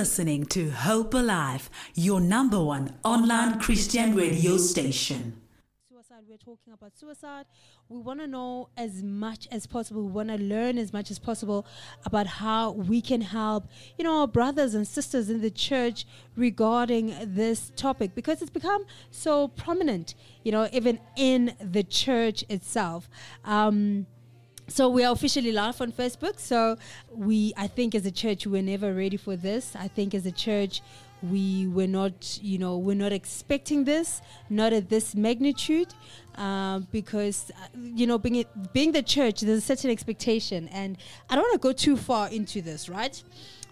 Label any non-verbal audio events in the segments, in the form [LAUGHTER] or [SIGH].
listening to Hope Alive, your number one online Christian radio station. suicide we're talking about suicide we want to know as much as possible we want to learn as much as possible about how we can help you know our brothers and sisters in the church regarding this topic because it's become so prominent you know even in the church itself um, so we are officially live on Facebook. So we, I think, as a church, we were never ready for this. I think as a church, we were not, you know, we're not expecting this, not at this magnitude, um, because uh, you know, being it, being the church, there's a certain expectation, and I don't want to go too far into this, right?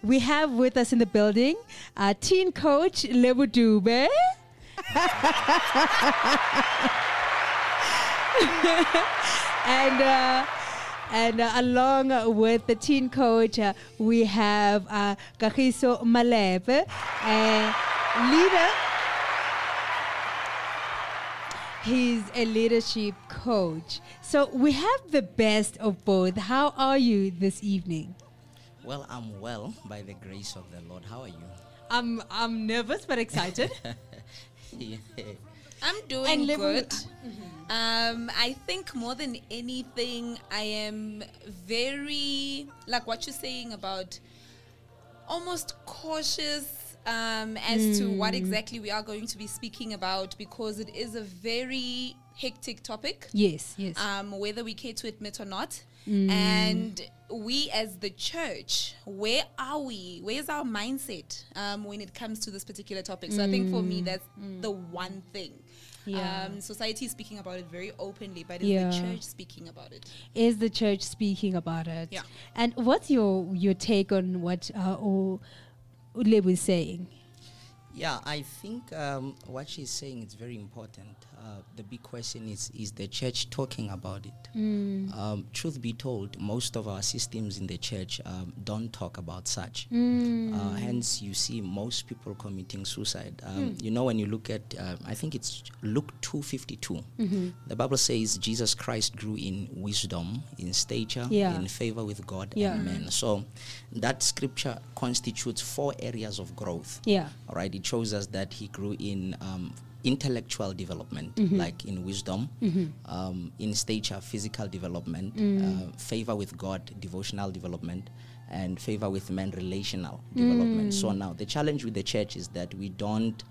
We have with us in the building, uh, teen coach Lebo Dube. [LAUGHS] and uh, and uh, along with the teen coach, uh, we have uh, Kagiso Malebe, a leader. He's a leadership coach. So we have the best of both. How are you this evening? Well, I'm well by the grace of the Lord. How are you? I'm I'm nervous but excited. [LAUGHS] I'm doing And live good. with- Um, I think more than anything, I am very like what you're saying about almost cautious um, as to what exactly we are going to be speaking about because it is a very hectic topic. yes, yes. Um, whether we care to admit or not. Mm. And we, as the church, where are we? Where's our mindset um, when it comes to this particular topic? So I think for me, that's the one thing. Yeah. Um, society is speaking about it very openly, but is Yeah. the church speaking about it? is the church speaking about it? Yeah. And what's your your take on what uh, O- Ulebu is saying? Yeah, I think um, what she's saying is very important. Uh, the big question is: Is the church talking about it? Um, truth be told, most of our systems in the church um, don't talk about such. Uh, hence, you see most people committing suicide. Um, You know, when you look at, uh, I think it's Luke two The Bible says Jesus Christ grew in wisdom, in stature, Yeah. in favor with God Yeah. and men. So, that scripture constitutes four areas of growth. Yeah. All right, it shows us that he grew in um, intellectual development, Mm-hmm. like in wisdom, um, in stature, physical development, Mm. uh, favor with God, devotional development, and favor with men, relational development. Mm. So now the challenge with the church is that we don't.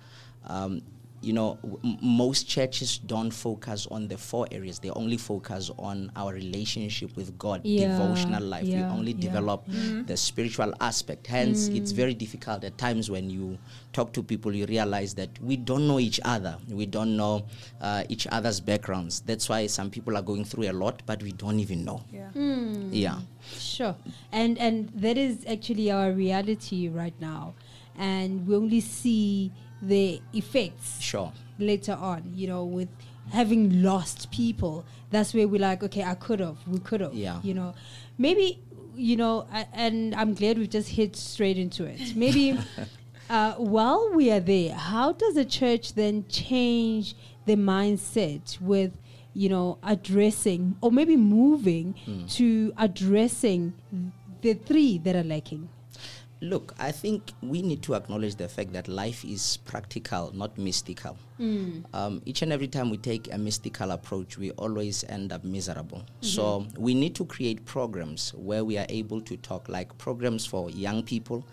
Um, you know, w- m- most churches don't focus on the four areas. They only focus on our relationship with God, Yeah, devotional life. yeah, we only yeah. develop mm-hmm. the spiritual aspect. Hence, mm. it's very difficult at times when you talk to people, you realize that we don't know each other. We don't know uh, each other's backgrounds. That's why some people are going through a lot, but we don't even know. Yeah. Hmm. Yeah. Sure. And and that is actually our reality right now. And we only see the effects Sure. later on, you know, with having lost people. That's where we're like, okay, I could have, we could have. Yeah. You know, maybe, you know, a- and I'm glad we just hit straight into it. Maybe [LAUGHS] uh, while we are there, how does the church then change the mindset with, you know, addressing or maybe moving to addressing the three that are lacking? Look, I think we need to acknowledge the fact that life is practical, not mystical. Um, each and every time we take a mystical approach, we always end up miserable. So we need to create programs where we are able to talk, like programs for young people,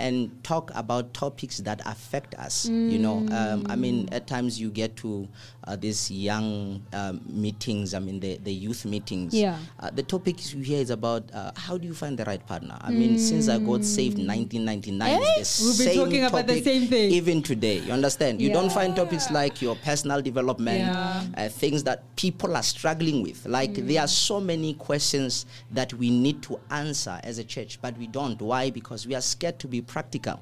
and talk about topics that affect us. You know, um, I mean, at times you get to uh, these young um, meetings. I mean, the the youth meetings. Yeah. Uh, the topic you hear is about uh, how do you find the right partner. I mean, since I got saved in 1999, Eh? the We've been talking about the same thing. Even today, you understand? You don't find topics like your personal development, Yeah. uh, things that people are struggling with. Like there are so many questions that we need to answer as a church, but we don't. Why? Because we are scared to be practical.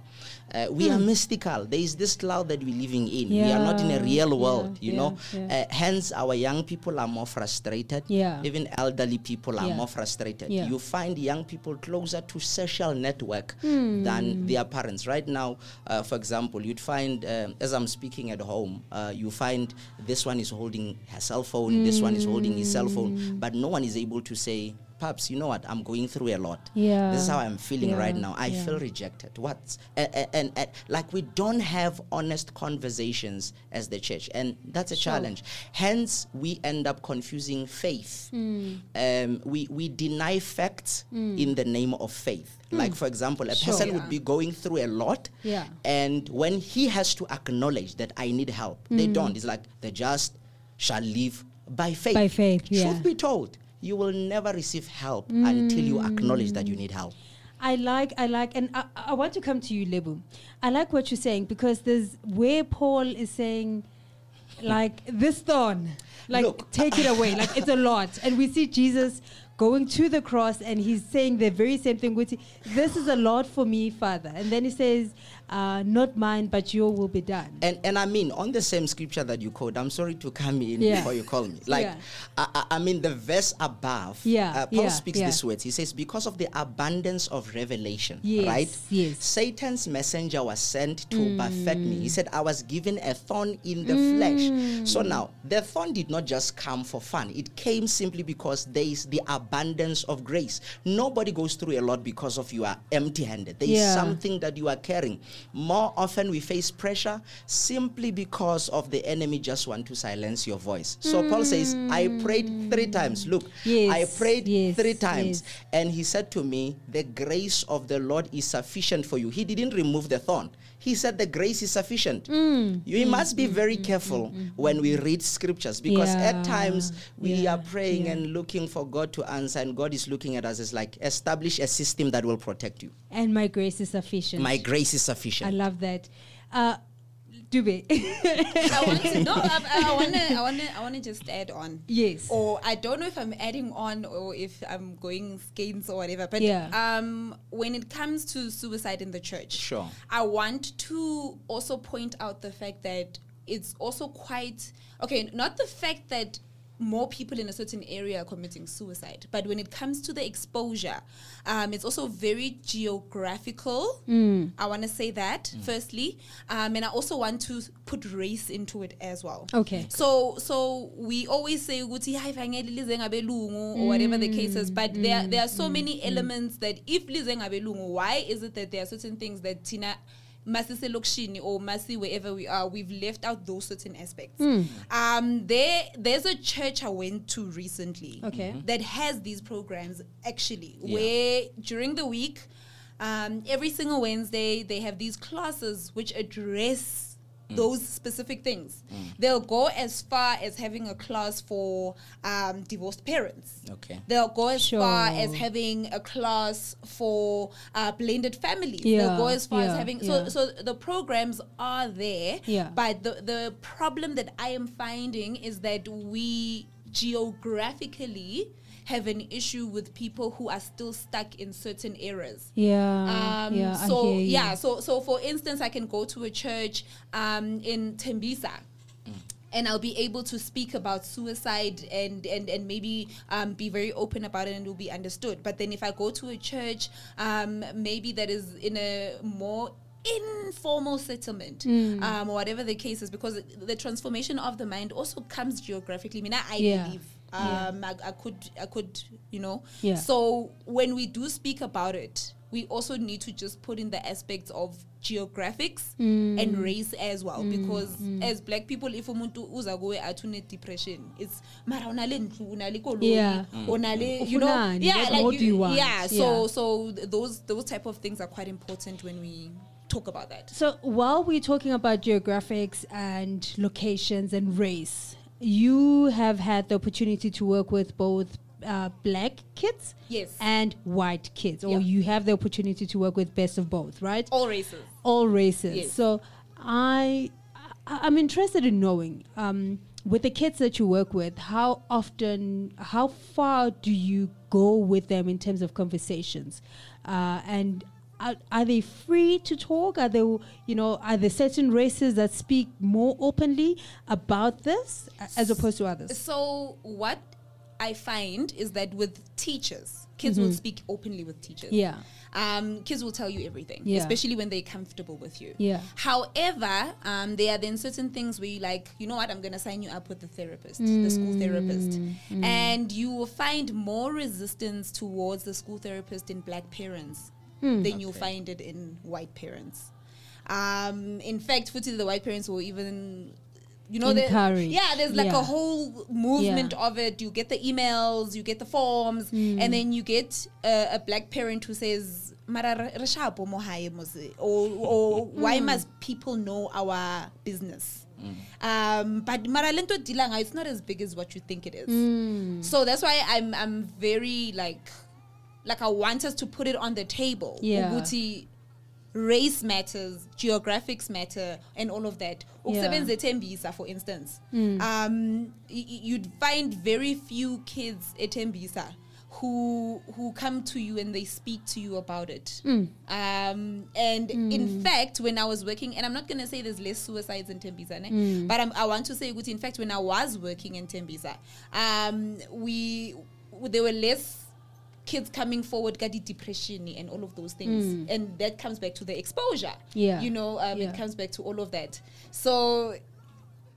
Uh, we are mystical. There is this cloud that we're living in. We are not in a Hmm. Yeah, real yeah, world, you yeah, know. yeah. Uh, hence, our young people are more frustrated. Yeah. Even elderly people are Yeah. more frustrated. Yeah. You find young people closer to social network Hmm. than their parents. Right now, uh, for example, you'd find, um, as I'm speaking at home, uh, you find this one is holding her cell phone, this one is holding his cell Hmm. phone, but no one is able to say, Pops, you know what? I'm going through a lot. Yeah. This is how I'm feeling right now. I Yeah. feel rejected. What? And, and, and like we don't have honest conversations as the church, and that's a challenge. Hence, we end up confusing faith. Hmm. Um, we we deny facts in the name of faith. Like for example, a Hmm. Sure. person Yeah. would be going through a lot, Yeah. and when he has to acknowledge that I need help, Hmm. they don't. It's like the just shall live by faith. By faith, yeah. Truth be told, you will never receive help mm. until you acknowledge that you need help. I like, I like, and I, I want to come to you, Lebo. I like what you're saying because there's where Paul is saying, like, this thorn, like, Look, take it away. Like, it's a lot. And we see Jesus going to the cross and he's saying the very same thing, which this is a lot for me, Father. And then he says, uh, not mine, but your will be done. And and I mean, on the same scripture that you quote, I'm sorry to come in Yeah. before you call me. Like, Yeah. I, I, mean, the verse above, Yeah, uh, Paul yeah, speaks yeah. these words. He says, because of the abundance of revelation, Yes, right? yes. Satan's messenger was sent to buffet me. He said, I was given a thorn in the Mm. flesh. So now, the thorn did not just come for fun. It came simply because there is the abundance of grace. Nobody goes through a lot because of you are empty-handed. There is something that you are carrying. More often we face pressure simply because of the enemy just want to silence your voice. So Paul says, I hmm. prayed three times. Look, I prayed yes, three times. yes. And he said to me, The grace of the Lord is sufficient for you. He didn't remove the thorn. He said the grace is sufficient. Mm. mm you must be mm, very mm, careful when we read scriptures because Yeah, at times we yeah, are praying yeah. and looking for God to answer, and God is looking at us as like, establish a system that will protect you. And my grace is sufficient. My grace is sufficient. I love that. Uh, Dube. [LAUGHS] I want to no. I, I want to. I want to. I want to just add on. yes. Or I don't know if I'm adding on or if I'm going skeins or whatever. But Yeah. um, when it comes to suicide in the church, Sure. I want to also point out the fact that it's also quite okay. Not the fact that more people in a certain area are committing suicide, but when it comes to the exposure, um, it's also very geographical. Mm. I want to say that mm. firstly, um, and I also want to put race into it as well. Okay. So so we always say ukuthi hayi vangeli lize ngabelungu or whatever the case is, but there mm. there are so many elements that if lize ngabelungu, why is it that there are certain things that Tina masise lokshini or masi wherever we are, we've left out those certain aspects. Um, there there's a church I went to recently Okay. that has these programs actually Yeah. where during the week um, every single wednesday they have these classes which address those specific things they'll go as far as having a class for um, divorced parents Okay. They'll go as far as having a class for uh, blended families. Yeah, They'll go as far as yeah, having yeah. so so the programs are there. Yeah. But the the problem that I am finding is that we geographically have an issue with people who are still stuck in certain eras. Yeah. Um, yeah. So yeah, so so for instance, I can go to a church um, in Tembisa. And I'll be able to speak about suicide and and and maybe um, be very open about it and it will be understood. But then if I go to a church, um, maybe that is in a more informal settlement, Mm. um, or whatever the case is, because the transformation of the mind also comes geographically. I mean, I, I Yeah. believe Yeah. um, I, I could I could you know Yeah. so when we do speak about it, we also need to just put in the aspects of geographics Mm. and race as well, because as black people, if umuntu uza kuwe atune depression, it's mara unale ndlu, unale koloi, Yeah. unale, you know, yeah, what like you want? yeah. So Yeah. so those those type of things are quite important when we talk about that. So while we're talking about geographics and locations and race, you have had the opportunity to work with both uh, black kids Yes. and white kids, or Yeah. you have the opportunity to work with best of both, right? All races. all races. Yes. So I, I I'm interested in knowing um, with the kids that you work with, how often, how far do you go with them in terms of conversations, uh, and are, are they free to talk? Are there, you know, are there certain races that speak more openly about this as opposed to others? So what I find is that with teachers, kids will speak openly with teachers. Mm-hmm. Yeah. Um, kids will tell you everything, Yeah. especially when they're comfortable with you. Yeah. However, um, there are then certain things where you like, you know what, I'm going to sign you up with the therapist, the school therapist. Mm, And you will find more resistance towards the school therapist in black parents Hmm. than you'll find it in white parents. Um, in fact, footy, the white parents will even, you know, there- Encourage. yeah, there's like Yeah. a whole movement Yeah. of it. You get the emails, you get the forms, Hmm. and then you get a, a black parent who says, "Mara re- re mo hae or, or why Hmm. must people know our business? Um, but Mara lento dilanga, it's not as big as what you think it is. Hmm. So that's why I'm I'm very like like I want us to put it on the table. Yeah. Ukuthi race matters, geographics matter, and all of that. Yeah. ETembisa, for instance, um, y- y- you'd find very few kids eTembisa who who come to you and they speak to you about it. Hmm. Um, and in fact, when I was working, and I'm not gonna say there's less suicides in Tembisa, ne? Hmm. but I'm, I want to say, in fact, when I was working in Tembisa, um, we there were less kids coming forward got depression and all of those things and that comes back to the exposure. Yeah. you know um, Yeah. it comes back to all of that so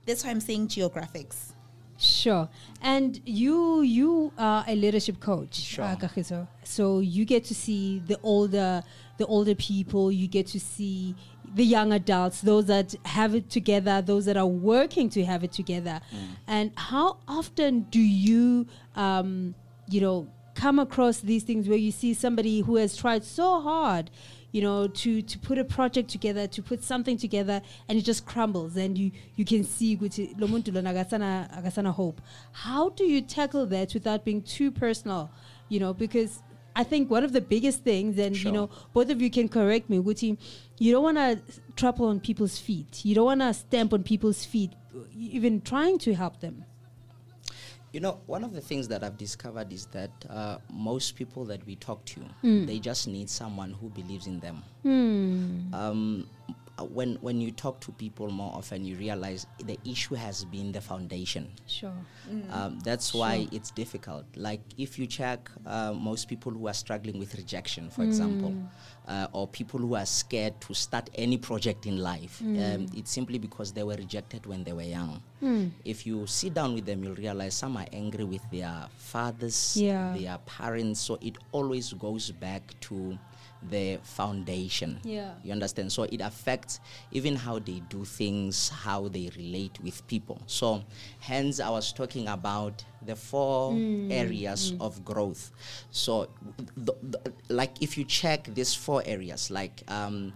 that's why i'm saying geographics Sure. And you you are a leadership coach, Sure. uh, So you get to see the older the older people, you get to see the young adults, those that have it together, those that are working to have it together. And how often do you um, you know, come across these things where you see somebody who has tried so hard you know to to put a project together to put something together and it just crumbles and you you can see ukuthi lo muntu lona akasana akasana hope how do you tackle that without being too personal you know because I think one of the biggest things, and you know, both of you can correct me, Guti, you don't want to trample on people's feet. You don't want to stamp on people's feet, even trying to help them. You know, one of the things that I've discovered is that uh, most people that we talk to, Hmm. they just need someone who believes in them. Um, uh, when when you talk to people more often, you realize the issue has been the foundation. Sure. Um, that's why it's difficult. Like if you check uh, most people who are struggling with rejection, for example, uh, or people who are scared to start any project in life, um, it's simply because they were rejected when they were young. If you sit down with them, you'll realize some are angry with their fathers, Yeah. their parents. So it always goes back to the foundation. Yeah. You understand? So it affects even how they do things, how they relate with people. So, hence, I was talking about the four areas of growth. So, the, the, like if you check these four areas, like um,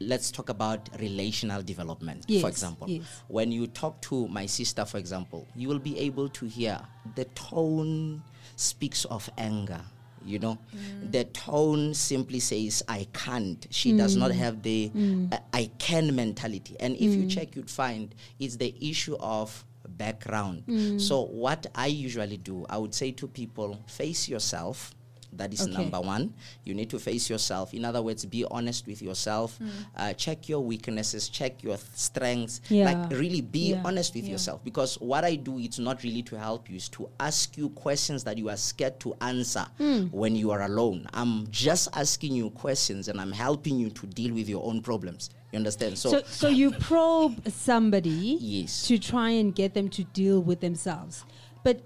let's talk about relational development, Yes, for example. yes. When you talk to my sister, for example, you will be able to hear the tone speaks of anger. You know, mm. the tone simply says, I can't. She does not mm. have the mm. uh, I can mentality. And if you check, you'd find it's the issue of background. So, what I usually do, I would say to people, face yourself. That is Okay. number one. You need to face yourself. In other words, be honest with yourself. Uh, check your weaknesses, check your th- strengths. Yeah. Like, really be Yeah. honest with Yeah. yourself. Because what I do, it's not really to help you, it's to ask you questions that you are scared to answer Hmm. when you are alone. I'm just asking you questions and I'm helping you to deal with your own problems. You understand? So, So, so you [LAUGHS] probe somebody Yes. to try and get them to deal with themselves. But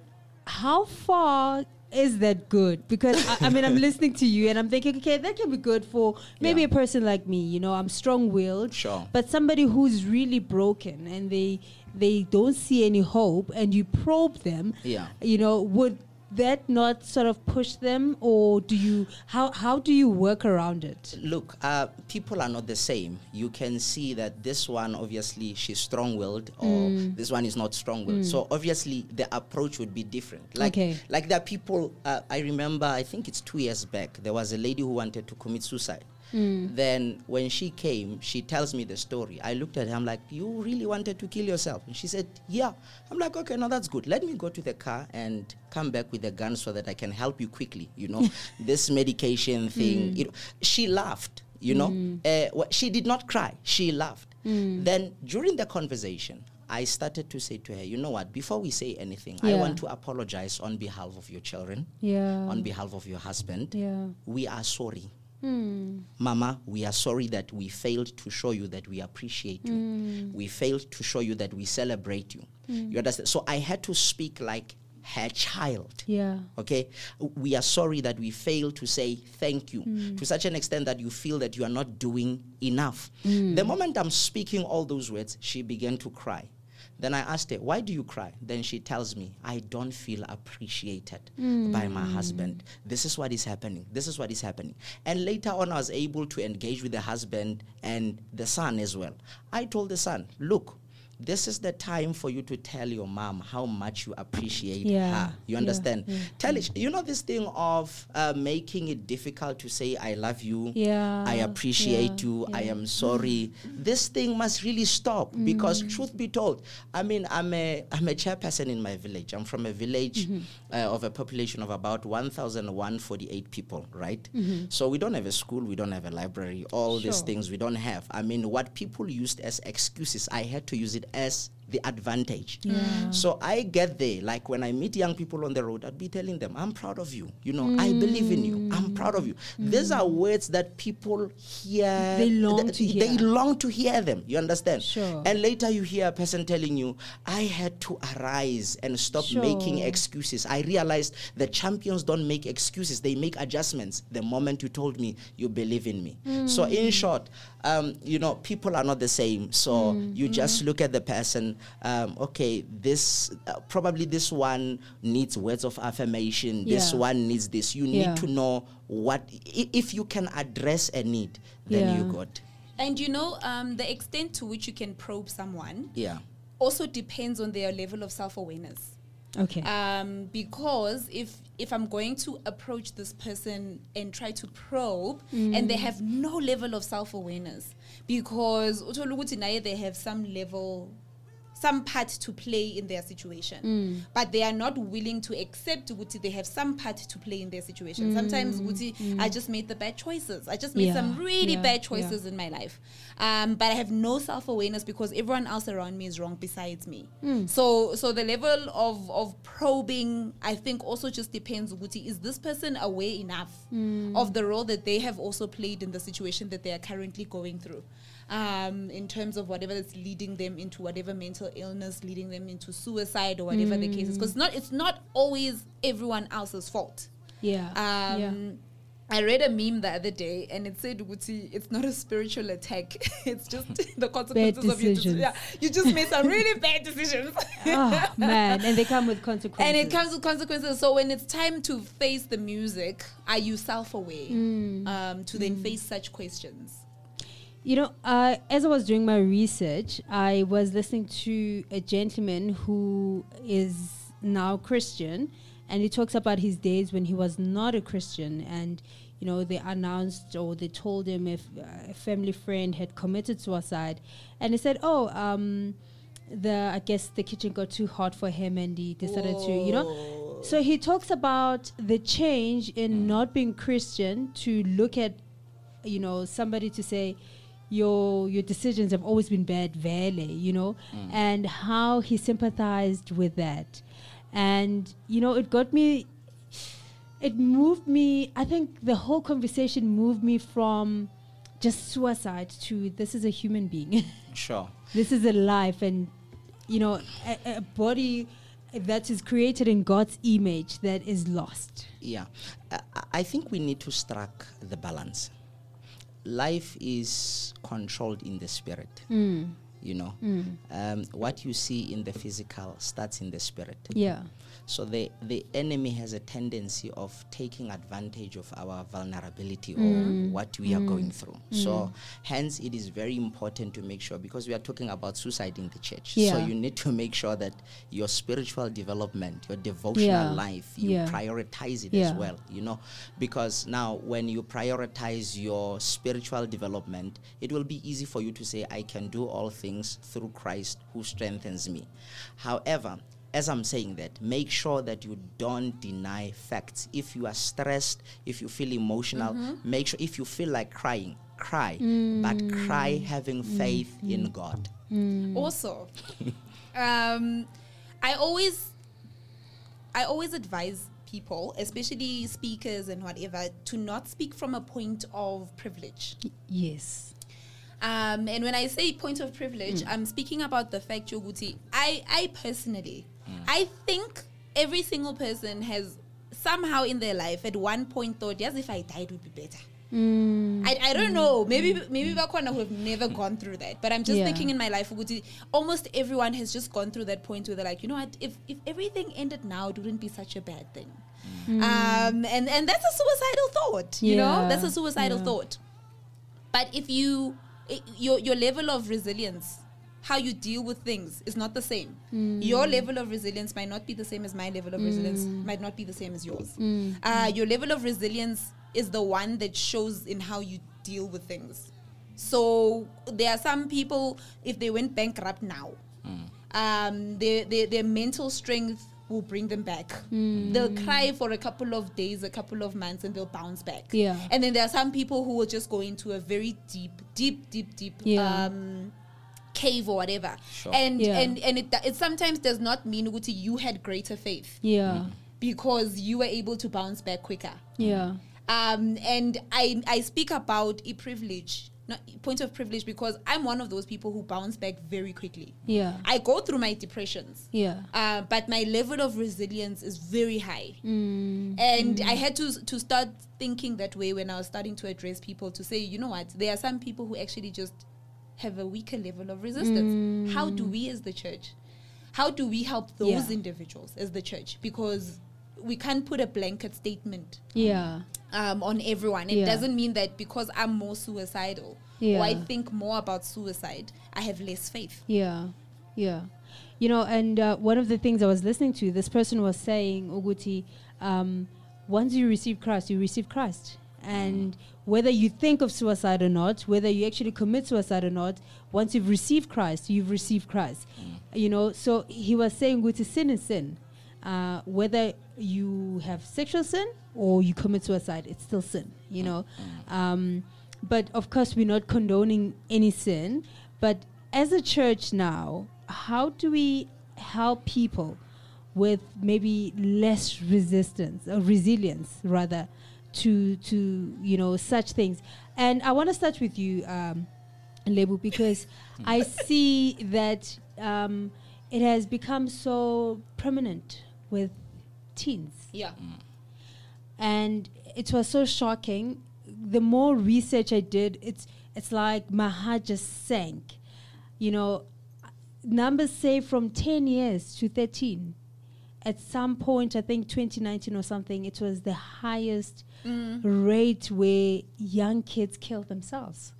how far is that good? Because I, I mean, I'm [LAUGHS] listening to you and I'm thinking, okay, that can be good for maybe Yeah. a person like me. You know, I'm strong-willed. Sure. But somebody who's really broken and they they don't see any hope, and you probe them. Yeah. You know, would that not sort of push them, or do you how how do you work around it? Look, uh, people are not the same. You can see that this one, obviously, she's strong-willed, or Mm. this one is not strong-willed. So obviously, the approach would be different. Like, Okay. like there are people. Uh, I remember, I think it's two years back. There was a lady who wanted to commit suicide. Mm. Then when she came, she tells me the story. I looked at her. I'm like, "You really wanted to kill yourself?" And she said, "Yeah." I'm like, "Okay, now that's good. Let me go to the car and come back with a gun so that I can help you quickly." You know, [LAUGHS] this medication thing. You know, she laughed. You know, uh, wha- she did not cry. She laughed. Then during the conversation, I started to say to her, you know what, before we say anything, I want to apologize on behalf of your children, Yeah. on behalf of your husband. yeah. We are sorry. Hmm. Mama, we are sorry that we failed to show you that we appreciate you. Hmm. We failed to show you that we celebrate you. You understand? So I had to speak like her child. Yeah. Okay, we are sorry that we failed to say thank you to such an extent that you feel that you are not doing enough. The moment I'm speaking all those words, she began to cry. Then I asked her, Why do you cry? Then she tells me, I don't feel appreciated by my hmm. husband. This is what is happening. This is what is happening. And later on, I was able to engage with the husband and the son as well. I told the son, Look, this is the time for you to tell your mom how much you appreciate Yeah, her. You understand? yeah. Tell it. You know this thing of uh, making it difficult to say I love you. Yeah, I appreciate yeah, you. I am sorry. This thing must really stop because, truth be told, I mean, I'm a I'm a chairperson in my village. I'm from a village uh, of a population of about 1,148 people, right? So we don't have a school, we don't have a library. All these things we don't have. I mean, what people used as excuses, I had to use it as the advantage. Yeah. So I get there, like when I meet young people on the road, I'd be telling them, I'm proud of you. You know, I believe in you. I'm proud of you. These are words that people hear. They long th- to They hear. long to hear them. You understand? Sure. And later you hear a person telling you, I had to arise and stop making excuses. I realized that champions don't make excuses, they make adjustments the moment you told me you believe in me. So, Hmm. in short, um, you know, people are not the same. So, Hmm. you just look at the person, um, okay, this uh, probably this one needs words of affirmation, this one needs this. You need Yeah. to know what, i- if you can address a need, then you got. And you know, um, the extent to which you can probe someone Yeah. also depends on their level of self awareness. Okay. um, because if if I'm going to approach this person and try to probe and they have no level of self awareness because uthola ukuthi they have some level some part to play in their situation. Mm. But they are not willing to accept ukuthi they have some part to play in their situation. Mm. Sometimes ukuthi mm. I just made the bad choices. I just made some really yeah, bad yeah. choices in my life. Um, but I have no self awareness because everyone else around me is wrong besides me. So so the level of of probing I think also just depends. Ukuthi, is this person aware enough of the role that they have also played in the situation that they are currently going through? Um, in terms of whatever that's leading them into whatever mental illness, leading them into suicide or whatever the case is, because not it's not always everyone else's fault. yeah. Um, yeah. I read a meme the other day and it said, it's not a spiritual attack. [LAUGHS] it's just [LAUGHS] the consequences of your decisions. Yeah, you just made some really bad decisions. oh [LAUGHS] man, and they come with consequences. and it comes with consequences. So when it's time to face the music, are you self-aware Mm. um, to then face such questions? You know, uh, as I was doing my research, I was listening to a gentleman who is now Christian, and he talks about his days when he was not a Christian, and you know they announced or they told him if uh, a family friend had committed suicide, and he said, "Oh, um, the I guess the kitchen got too hot for him, and he decided to, you know." So he talks about the change in not being Christian to look at you know somebody to say your your decisions have always been bad valley you know? Mm. And how he sympathized with that. And you know it got me it moved me i think the whole conversation moved me from just suicide to this is a human being. [LAUGHS] Sure. this is a life and you know a, a body that is created in god's image that is lost. Yeah, I, I think we need to strike the balance. Life is controlled in the spirit. Hmm. You know, mm. um, what you see in the physical starts in the spirit. yeah So the the enemy has a tendency of taking advantage of our vulnerability or mm. what we are mm. going through. So hence it is very important to make sure because we are talking about suicide in the church. So you need to make sure that your spiritual development, your devotional Yeah. life, you Yeah. prioritize it Yeah. as well, you know, because now when you prioritize your spiritual development, it will be easy for you to say, I can do all things through Christ who strengthens me. However, as I'm saying that, make sure that you don't deny facts. If you are stressed, if you feel emotional, mm-hmm. make sure if you feel like crying, cry, mm. but cry having mm. faith mm. in God. Also, [LAUGHS] um, I always, I always advise people, especially speakers and whatever, to not speak from a point of privilege. Yes. Um, and when I say point of privilege, hmm. I'm speaking about the fact, Yoguti, I, I personally, hmm. I think every single person has somehow in their life at one point thought, yes, if I died, would be better. Hmm. I, I don't know. Maybe maybe Bakwana who have never gone through that. But I'm just Yeah. thinking in my life, almost everyone has just gone through that point where they're like, you know what, if, if everything ended now, it wouldn't be such a bad thing. Um, and, and that's a suicidal thought, you know? That's a suicidal Yeah. thought. But if you, i- your, your level of resilience, how you deal with things is not the same. Your level of resilience might not be the same as my level of resilience, might not be the same as yours. Uh, your level of resilience is the one that shows in how you deal with things. So there are some people, if they went bankrupt now, um, their, their, their mental strength will bring them back. They'll cry for a couple of days, a couple of months, and they'll bounce back. Yeah. And then there are some people who will just go into a very deep, deep, deep, deep Yeah. um, cave or whatever. Sure. And Yeah. and and it, it sometimes does not mean Uguti, you had greater faith Yeah. because you were able to bounce back quicker. Yeah. Um, and I I speak about a privilege, not point of privilege, because I'm one of those people who bounce back very quickly. Yeah. I go through my depressions. Yeah. Uh, but my level of resilience is very high. Mm. And I had to to start thinking that way when I was starting to address people to say, you know what, there are some people who actually just have a weaker level of resistance. How do we as the church, how do we help those Yeah. individuals as the church? Because we can't put a blanket statement Yeah. Um, on everyone. It Yeah. doesn't mean that because I'm more suicidal or I think more about suicide, I have less faith. Yeah, yeah. You know, and uh, one of the things I was listening to, this person was saying, Uguti, um, once you receive Christ, you receive Christ. And whether you think of suicide or not, whether you actually commit suicide or not, once you've received Christ, you've received Christ. You know, so he was saying, Uguti, sin is sin. Uh, whether you have sexual sin or you commit suicide, it's still sin, you know. Um, but of course, we're not condoning any sin. But as a church now, how do we help people with maybe less resistance or resilience, rather, to to you know such things? And I want to start with you, um, Lebo, because I [LAUGHS] see that um, it has become so prominent with teens Yeah. Mm. and it was so shocking. The more research I did, it's it's like my heart just sank. You know, numbers say from ten years to thirteen. At some point, I think 2019 or something, it was the highest mm. rate where young kids killed themselves.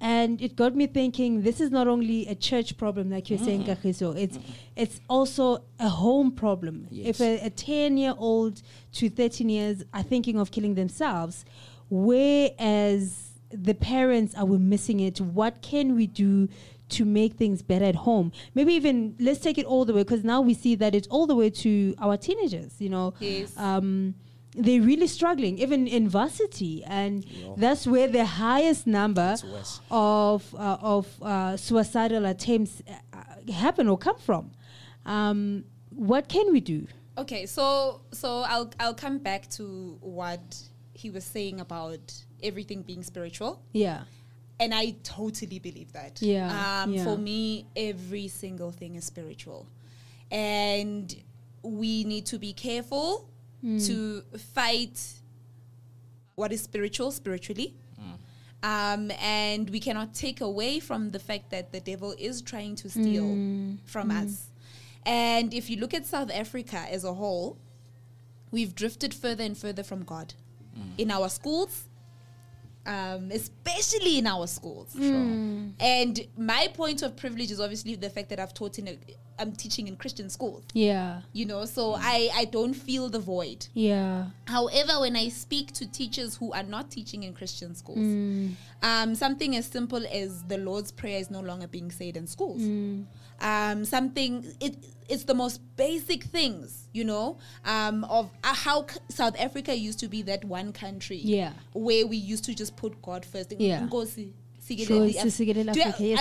And it got me thinking, this is not only a church problem, like you're saying, Kagiso, it's, it's also a home problem. If Yes. a 10 year old to 13 years are thinking of killing themselves, whereas the parents are we missing it, what can we do to make things better at home? Maybe even let's take it all the way because now we see that it's all the way to our teenagers, you know Yes. um, they're really struggling, even in varsity, and Yeah. that's where the highest number of uh, of uh, suicidal attempts uh, happen or come from. Um, what can we do? Okay, so so I'll I'll come back to what he was saying about everything being spiritual. Yeah, And I totally believe that. Yeah, Um, yeah. For me, every single thing is spiritual. And we need to be careful Hmm. to fight what is spiritual spiritually. Um, and we cannot take away from the fact that the devil is trying to steal Hmm. from us. And if you look at South Africa as a whole, we've drifted further and further from God in our schools, um, especially in our schools. And my point of privilege is obviously the fact that I've taught in a, I'm teaching in Christian schools, yeah, you know, so I, I don't feel the void. yeah, However, when I speak to teachers who are not teaching in Christian schools, um, something as simple as the Lord's Prayer is no longer being said in schools. Um, something it it's the most basic things, you know, um, of uh, how c- South Africa used to be that one country, Yeah. where we used to just put God first. Yeah. Sure, the Af- Sikelel Do you- Africa, yes.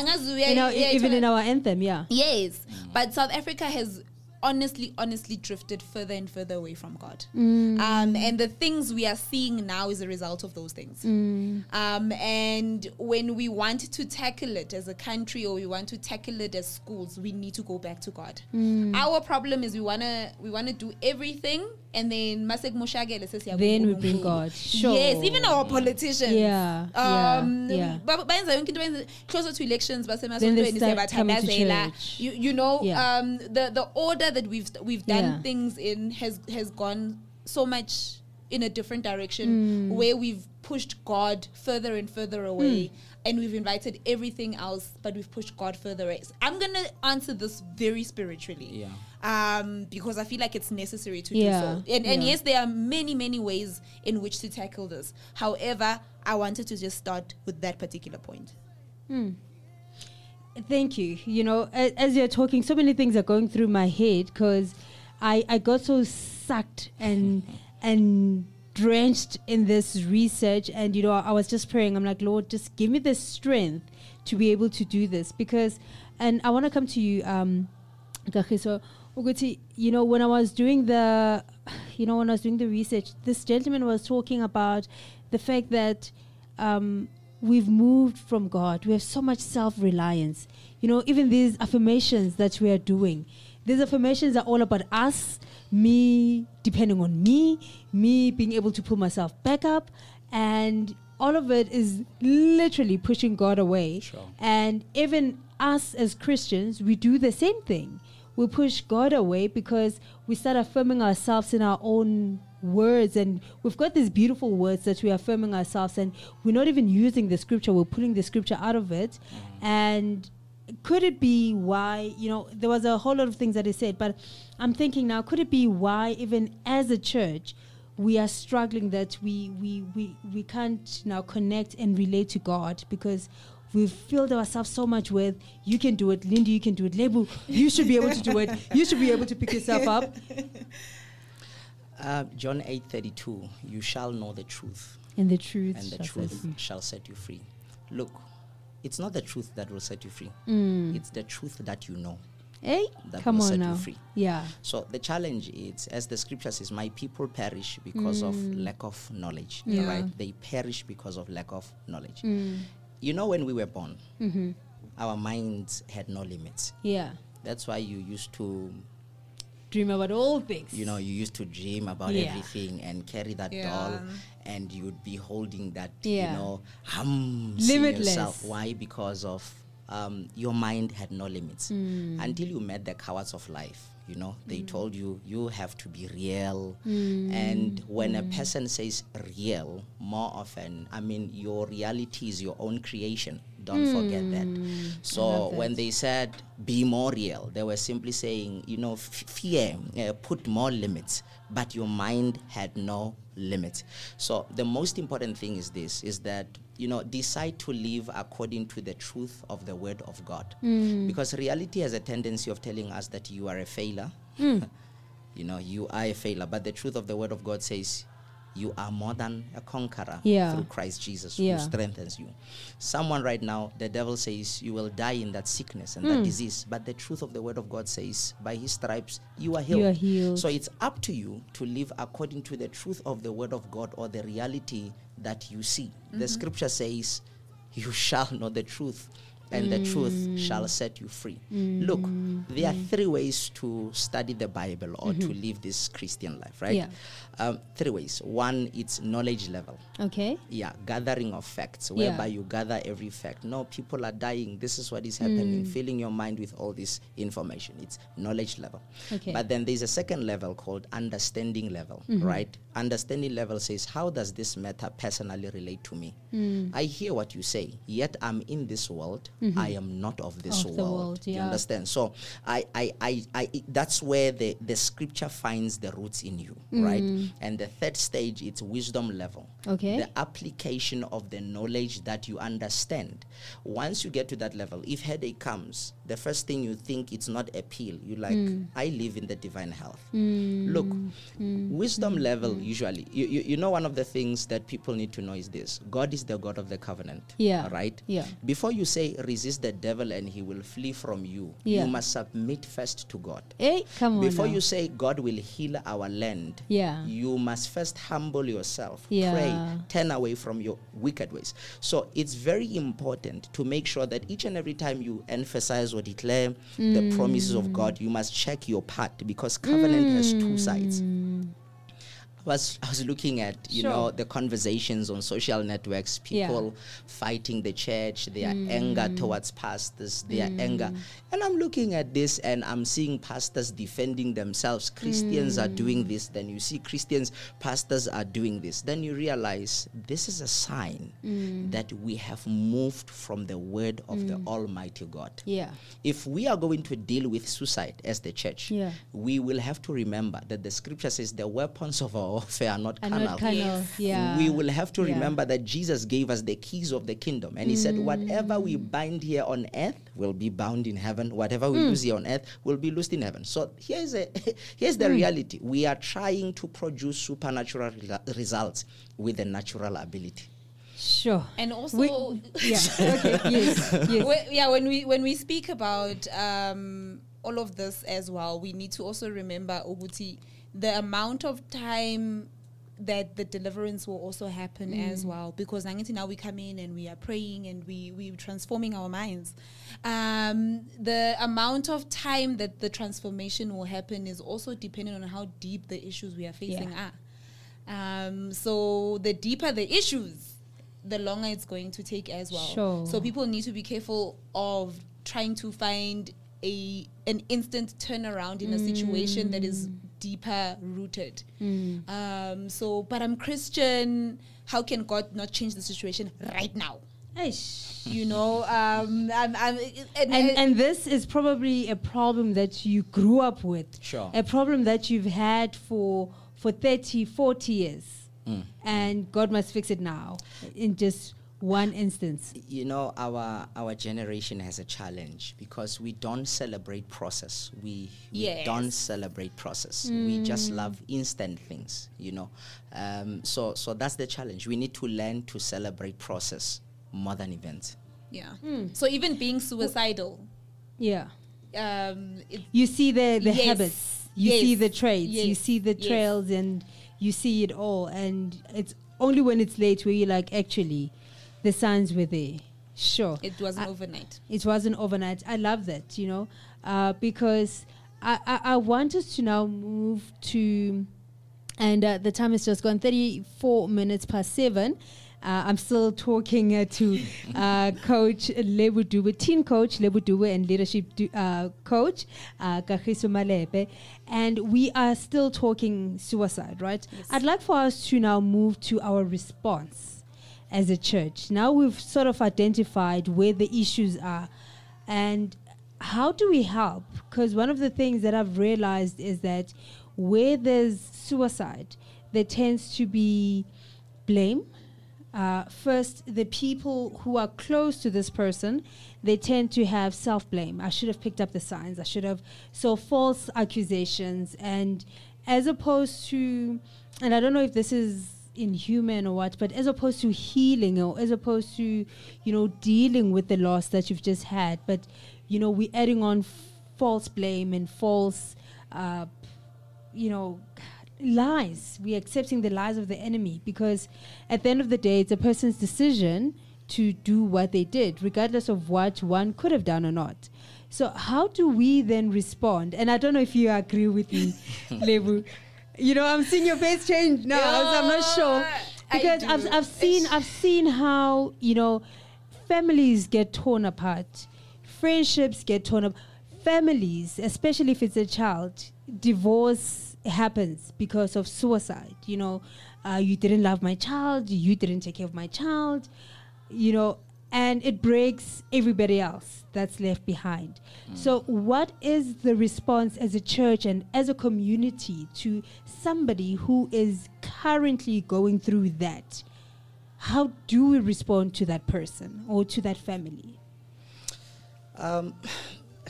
You know, uya- even in our anthem, yeah. Yes, but South Africa has honestly, honestly drifted further and further away from God. Mm. Um, and the things we are seeing now is a result of those things. Mm. Um, and when we want to tackle it as a country or we want to tackle it as schools, we need to go back to God. Mm. Our problem is we wanna we wanna do everything and then masek moshagele says, "Yeah, Then we bring. God. Sure. Yes, even our politicians. Yeah, yeah, Um, yeah. ba- bayenza yonke into bayenza- closer to elections Then they start coming to church. you, you know Yeah. um, the the order that we've we've done Yeah. things in has has gone so much in a different direction Hmm. where we've pushed God further and further away and we've invited everything else but we've pushed God further away. So I'm going to answer this very spiritually. Yeah. Um, because I feel like it's necessary to Yeah, do so. And, and yeah. yes, there are many, many ways in which to tackle this. However, I wanted to just start with that particular point. Thank you. You know, a- as you're talking, so many things are going through my head because I, I got so sucked and and drenched in this research, and you know, I was just praying. I'm like, Lord, just give me the strength to be able to do this because, and I want to come to you, um, ukuthi, you know, when I was doing the, you know, when I was doing the research, this gentleman was talking about the fact that um, we've moved from God. We have so much self reliance. You know, even these affirmations that we are doing, these affirmations are all about us, me depending on me, me being able to pull myself back up, and all of it is literally pushing God away. Sure. And even us as Christians, we do the same thing. We push God away because we start affirming ourselves in our own words. And we've got these beautiful words that we're affirming ourselves, and we're not even using the scripture, we're pulling the scripture out of it. Mm-hmm. And could it be why, you know, there was a whole lot of things that he said, but I'm thinking now, could it be why, even as a church, we are struggling that we we we we can't now connect and relate to God because we've filled ourselves so much with you can do it, Lindy, you can do it, Lebo, you should be able to do it, you should be able to pick yourself up. [LAUGHS] Uh, John 8:32, you shall know the truth, And the truth, and the shall set truth free. shall set you free. Look, it's not the truth that will set you free. Mm. It's the truth that you know. Hey, that come will on set you free. Yeah. So the challenge is, as the scripture says, my people perish because of Mm. lack of knowledge. Yeah. Right? They perish because of lack of knowledge. Mm. You know, when we were born, Mm-hmm. our minds had no limits. Yeah. That's why you used to, Dream about all things. you know, you used to dream about Yeah. everything and carry that Yeah. doll, and you'd be holding that, Yeah. you know, hum, Limitless. yourself. Why? Because of um, your mind had no limits Mm. until you met the cowards of life. You know, they told you you have to be real. Mm. And when a person says real, more often, I mean, your reality is your own creation. Don't forget that. So Mm. when they said be more real, they were simply saying, you know, f- fear, uh, put more limits, but your mind had no limits. So the most important thing is this: is that you know decide to live according to the truth of the Word of God, because reality has a tendency of telling us that you are a failure. [LAUGHS] you know, you are a failure, but the truth of the Word of God says. You are more than a conqueror Yeah. through Christ Jesus Yeah. who strengthens you. Someone right now, the devil says you will die in that sickness and Hmm. that disease, but the truth of the word of God says by his stripes you are healed. You are healed. So it's up to you to live according to the truth of the word of God or the reality that you see. The scripture says you shall know the truth and the truth shall mm. set you free. Mm. Look, there are three ways to study the Bible or to mm-hmm. live this Christian life, right? Yeah. Um, three ways. One, it's knowledge level Okay. yeah gathering of facts Yeah. whereby you gather every fact no people are dying this is what is happening mm. filling your mind with all this information it's knowledge level Okay. but then there's a second level called understanding level mm-hmm. right understanding level says how does this matter personally relate to me? Hmm. I hear what you say yet i'm in this world mm-hmm. i am not of this Of world, world, you understand? So I, I i i that's where the the scripture finds the roots in you right? Mm. And the third stage it's wisdom level Okay. the application of the knowledge that you understand. Once you get to that level, if headache comes, the first thing you think it's not a pill. You like, Mm. I live in the divine health. Hmm. Look, hmm. wisdom hmm. level usually, you, you, you know, one of the things that people need to know is this: God is the God of the covenant. Yeah. Right. Yeah. Before you say resist the devil and he will flee from you, Yeah. you must submit first to God. Hey, come on. Before now. you say God will heal our land, Yeah. you must first humble yourself, Yeah. pray, turn away from your wicked ways. So it's very important to make sure that each and every time you emphasize or declare the mm. promises of God, you must check your part because covenant has two sides. Mm. I was, I was looking at you Sure. know the conversations on social networks Yeah. people fighting the church their mm. anger towards pastors their mm. anger. And i'm looking at this and i'm seeing pastors defending themselves. Christians are mm. doing this. Then you see christians pastors are doing this. Then you realize this is a sign that we have moved from the word of the almighty god. Yeah. if we are going to deal with suicide as the church, Yeah. we will have to remember that the scripture says the weapons of our warfare [LAUGHS] are not And carnal. not kind Yes. Yeah. We will have to Yeah. remember that Jesus gave us the keys of the kingdom. And he said, Whatever we Mm. bind here on earth will be bound in heaven. Whatever we Mm. lose here on earth will be loosed in heaven. So here's, a, [LAUGHS] here's Mm. the reality we are trying to produce supernatural rela- results with the natural ability. Sure. And also, We- [LAUGHS] yeah. Okay. Yes. Yes. Whe- yeah, when we when we speak about um, all of this as well, we need to also remember Uguti, the amount of time that the deliverance will also happen Mm. as well because now we come in and we are praying and we we transforming our minds um, the amount of time that the transformation will happen is also dependent on how deep the issues we are facing Yeah. are um, so the deeper the issues the longer it's going to take as well Sure. so people need to be careful of trying to find a an instant turnaround in a situation that is deeper rooted. Um, so, but I'm Christian. How can God not change the situation right now? Eish. You know, um, I'm, I'm, and, and and this is probably a problem that you grew up with Sure. a problem that you've had for for 30 40 years Mm. and god must fix it now in just one instance. You know our our generation has a challenge because we don't celebrate process. We, we Yes. don't celebrate process. We just love instant things you know. Um, so so that's the challenge. We need to learn to celebrate process more than events. Yeah. So even being suicidal, yeah. Um, it, you see the the Yes. habits. You see Yes. the traits. You see the Yes. trails and you see it all. And it's only when it's late where you're like actually the signs were there sure it wasn't I- overnight. it wasn't overnight. I love that, you know, uh, because I, I, I want us to now move to, and uh, the time has just gone 34 minutes past seven. Uh, I'm still talking uh, to [LAUGHS] uh, Coach Lebo Dube, team coach Lebo Dube, and leadership du- uh, coach uh, Kagiso Malebe, and we are still talking suicide, right? Yes. I'd like for us to now move to our response as a church. Now we've sort of identified where the issues are and how do we help? Because one of the things that I've realized is that where there's suicide, there tends to be blame. Uh, first, the people who are close to this person, they tend to have self blame. I should have picked up the signs. I should have. So, false accusations. And as opposed to, and I don't know if this is inhuman or what, but as opposed to healing or as opposed to, you know, dealing with the loss that you've just had, but, you know, we're adding on f- false blame and false, uh, you know, lies. We're accepting the lies of the enemy because at the end of the day, it's a person's decision to do what they did, regardless of what one could have done or not. So, how do we then respond? And I don't know if you agree with me, [LAUGHS] Lebo. You know, I'm seeing your face change now. I'm not sure because I've. I've seen I've seen how you know families get torn apart, friendships get torn up, families, especially if it's a child, divorce happens because of suicide. You know, uh, you didn't love my child, you didn't take care of my child, you know, and it breaks everybody else that's left behind. So, what is the response as a church and as a community to somebody who is currently going through that? How do we respond to that person or to that family? Um,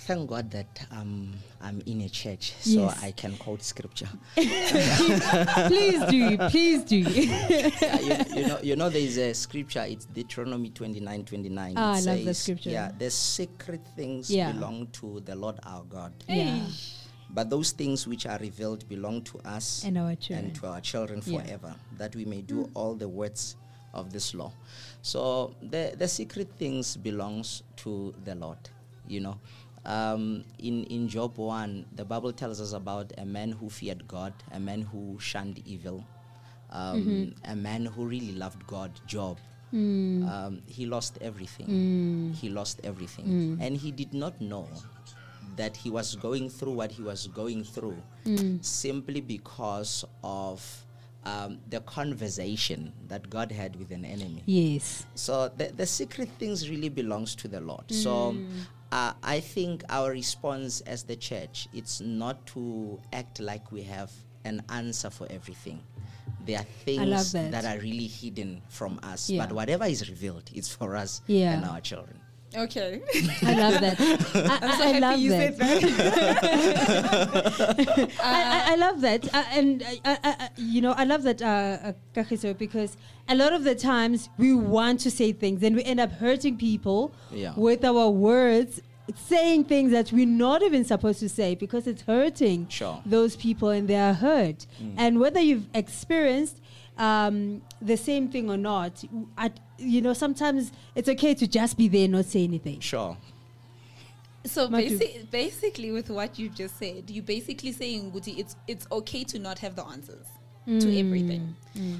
thank God that um, I'm in a church, so Yes. I can quote scripture. [LAUGHS] please do, please do. Yeah, you, you know, you know, there is a scripture. It's Deuteronomy 29, 29. Ah, It I love that says, scripture. Yeah, the secret things Yeah. belong to the Lord our God, yeah, but those things which are revealed belong to us and our children. and to our children forever, that we may do all the words of this law. So the the secret things belongs to the Lord. You know, um, in in Job one, the Bible tells us about a man who feared God, a man who shunned evil, um, a man who really loved God. Job. Um, he lost everything. He lost everything, and he did not know that he was going through what he was going through simply because of um, the conversation that God had with an enemy. yes, So the, the secret things really belongs to the Lord. So uh, I think our response as the church, it's not to act like we have an answer for everything. There are things that. are really hidden from us, Yeah. but whatever is revealed, it's for us Yeah. and our children. Okay. I love that. [LAUGHS] I, I, I love you that. said that. [LAUGHS] I, I, I love that, uh, and I, I, I, you know, I love that, uh, uh, because a lot of the times we want to say things and we end up hurting people Yeah. with our words, saying things that we're not even supposed to say because it's hurting Sure. those people and they are hurt. And whether you've experienced um, the same thing or not, w- at, you know, sometimes it's okay to just be there and not say anything. Sure. So basi- basically, with what you just said, you're basically saying, Guti, it's it's okay to not have the answers to everything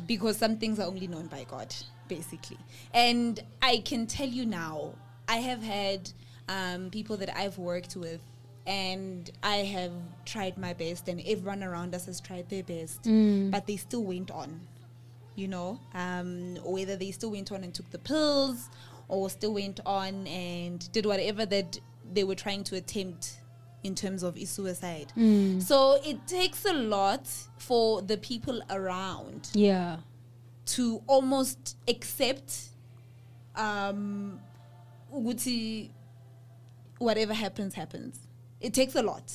because some things are only known by God, basically. And I can tell you now, I have had um, people that I've worked with. And I have tried my best, and everyone around us has tried their best, but they still went on you know, um, whether they still went on and took the pills or still went on and did whatever that they were trying to attempt in terms of i- suicide. So it takes a lot for the people around Yeah. to almost accept um, whatever happens, happens. It takes a lot.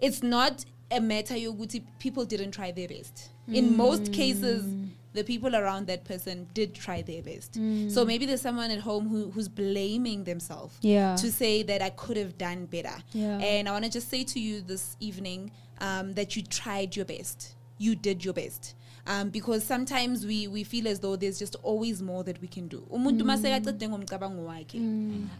It's not a matter yokuthi people didn't try their best. In most cases, the people around that person did try their best. So maybe there's someone at home who, who's blaming themselves Yeah. to say that I could have done better. Yeah. And I want to just say to you this evening um, that you tried your best. You did your best. Um, because sometimes we, we feel as though there's just always more that we can do. Ngomcabango wakhe,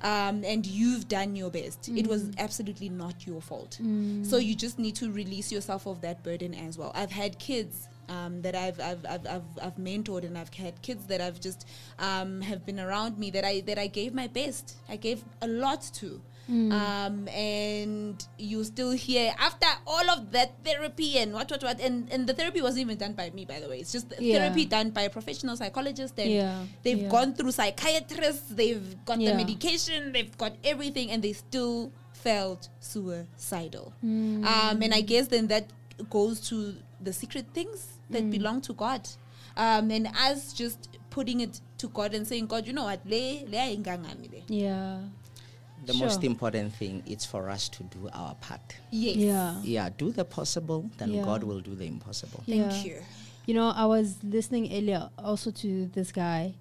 um, and you've done your best. It was absolutely not your fault. So you just need to release yourself of that burden as well. I've had kids um, that I've, I've, I've, I've, I've mentored and I've had kids that I've just um, have been around me that I that I gave my best. I gave a lot to. Um, and you still here after all of that therapy and what what what and, and the therapy wasn't even done by me by the way it's just Yeah. therapy done by a professional psychologist and Yeah, they've yeah. gone through psychiatrists they've got the medication they've got everything and they still felt suicidal um, and I guess then that goes to the secret things that belong to God um, and us just putting it to God and saying God you know what le, le ayingangami le." Yeah. The Sure. most important thing is for us to do our part. yes Yeah. Yeah, do the possible, then Yeah. God will do the impossible. thank Yeah. you You know, I was listening earlier also to this guy.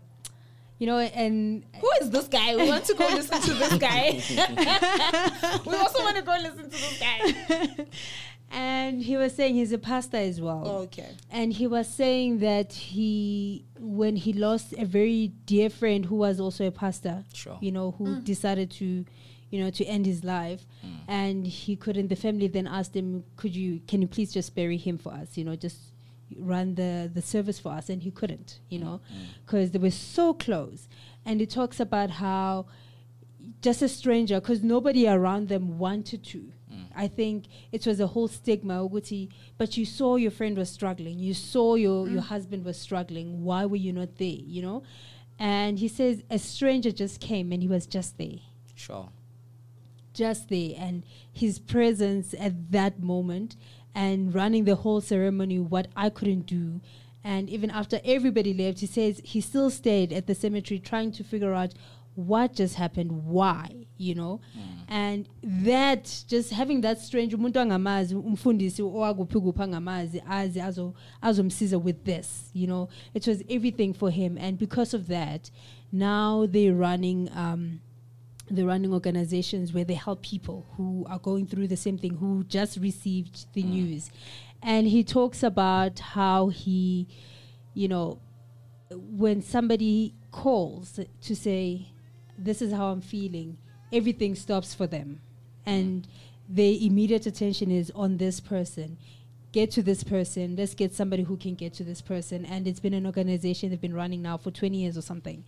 You know, and Who is this guy? We want to go [LAUGHS] listen to this guy. [LAUGHS] we also want to go listen to this guy. [LAUGHS] and he was saying he's a pastor as well. Oh, okay. And he was saying that he, when he lost a very dear friend who was also a pastor, Sure. you know, who mm. decided to, you know, to end his life, mm. and he couldn't. The family then asked him, "Could you, can you please just bury him for us? You know, just run the the service for us?" And he couldn't, you mm. know, because they were so close. And he talks about how just a stranger because nobody around them wanted to. I think it was a whole stigma, Uguti, but you saw your friend was struggling. You saw your, mm. your husband was struggling. Why were you not there? You know? And he says a stranger just came and he was just there. Sure. Just there. And his presence at that moment and running the whole ceremony, what I couldn't do. And even after everybody left, he says he still stayed at the cemetery trying to figure out what just happened why you know? And that just having that strange umuntu angamazi umfundisi owakuphi kuphi angamazi azi azo azomsiza with this you know? It was everything for him. And because of that now they're running um they're running organizations where they help people who are going through the same thing who just received the news. And he talks about how he you know when somebody calls to say this is how i'm feeling. Everything stops for them. And their immediate attention is on this person. Get to this person. Let's get somebody who can get to this person. And it's been an organization they've been running now for 20 years or something.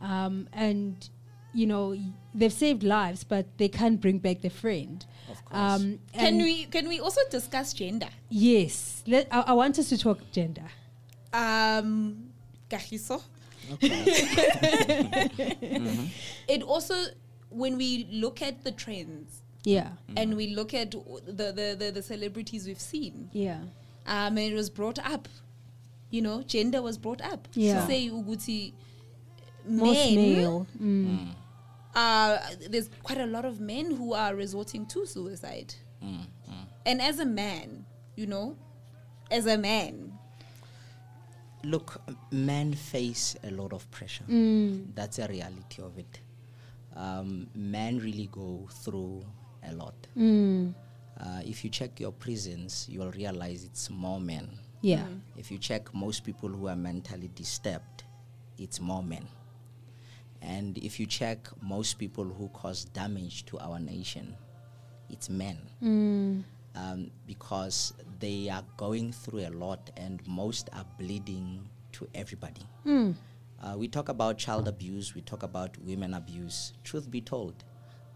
Um, and you know y- they've saved lives but they can't bring back their friend. Of course. um, Can we can we also discuss gender? yes. Let, I, I want us to talk gender. Um, Kagiso. [LAUGHS] It also when we look at the trends yeah and we look at the, the, the, the celebrities we've seen, yeah um, and it was brought up. You know, gender was brought up. Yeah. To say Uguti men, male mm. uh, there's quite a lot of men who are resorting to suicide. And as a man, you know, as a man, Look, men face a lot of pressure. That's a reality of it. Um, men really go through a lot. Mm. Uh, if you check your prisons, you will realize it's more men. yeah If you check most people who are mentally disturbed, it's more men. And if you check most people who cause damage to our nation, it's men. Um, because they are going through a lot and most are bleeding to everybody. Uh, we talk about child abuse, we talk about women abuse. Truth be told,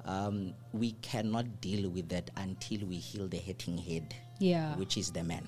um, we cannot deal with that until we heal the hitting head, yeah which is the man.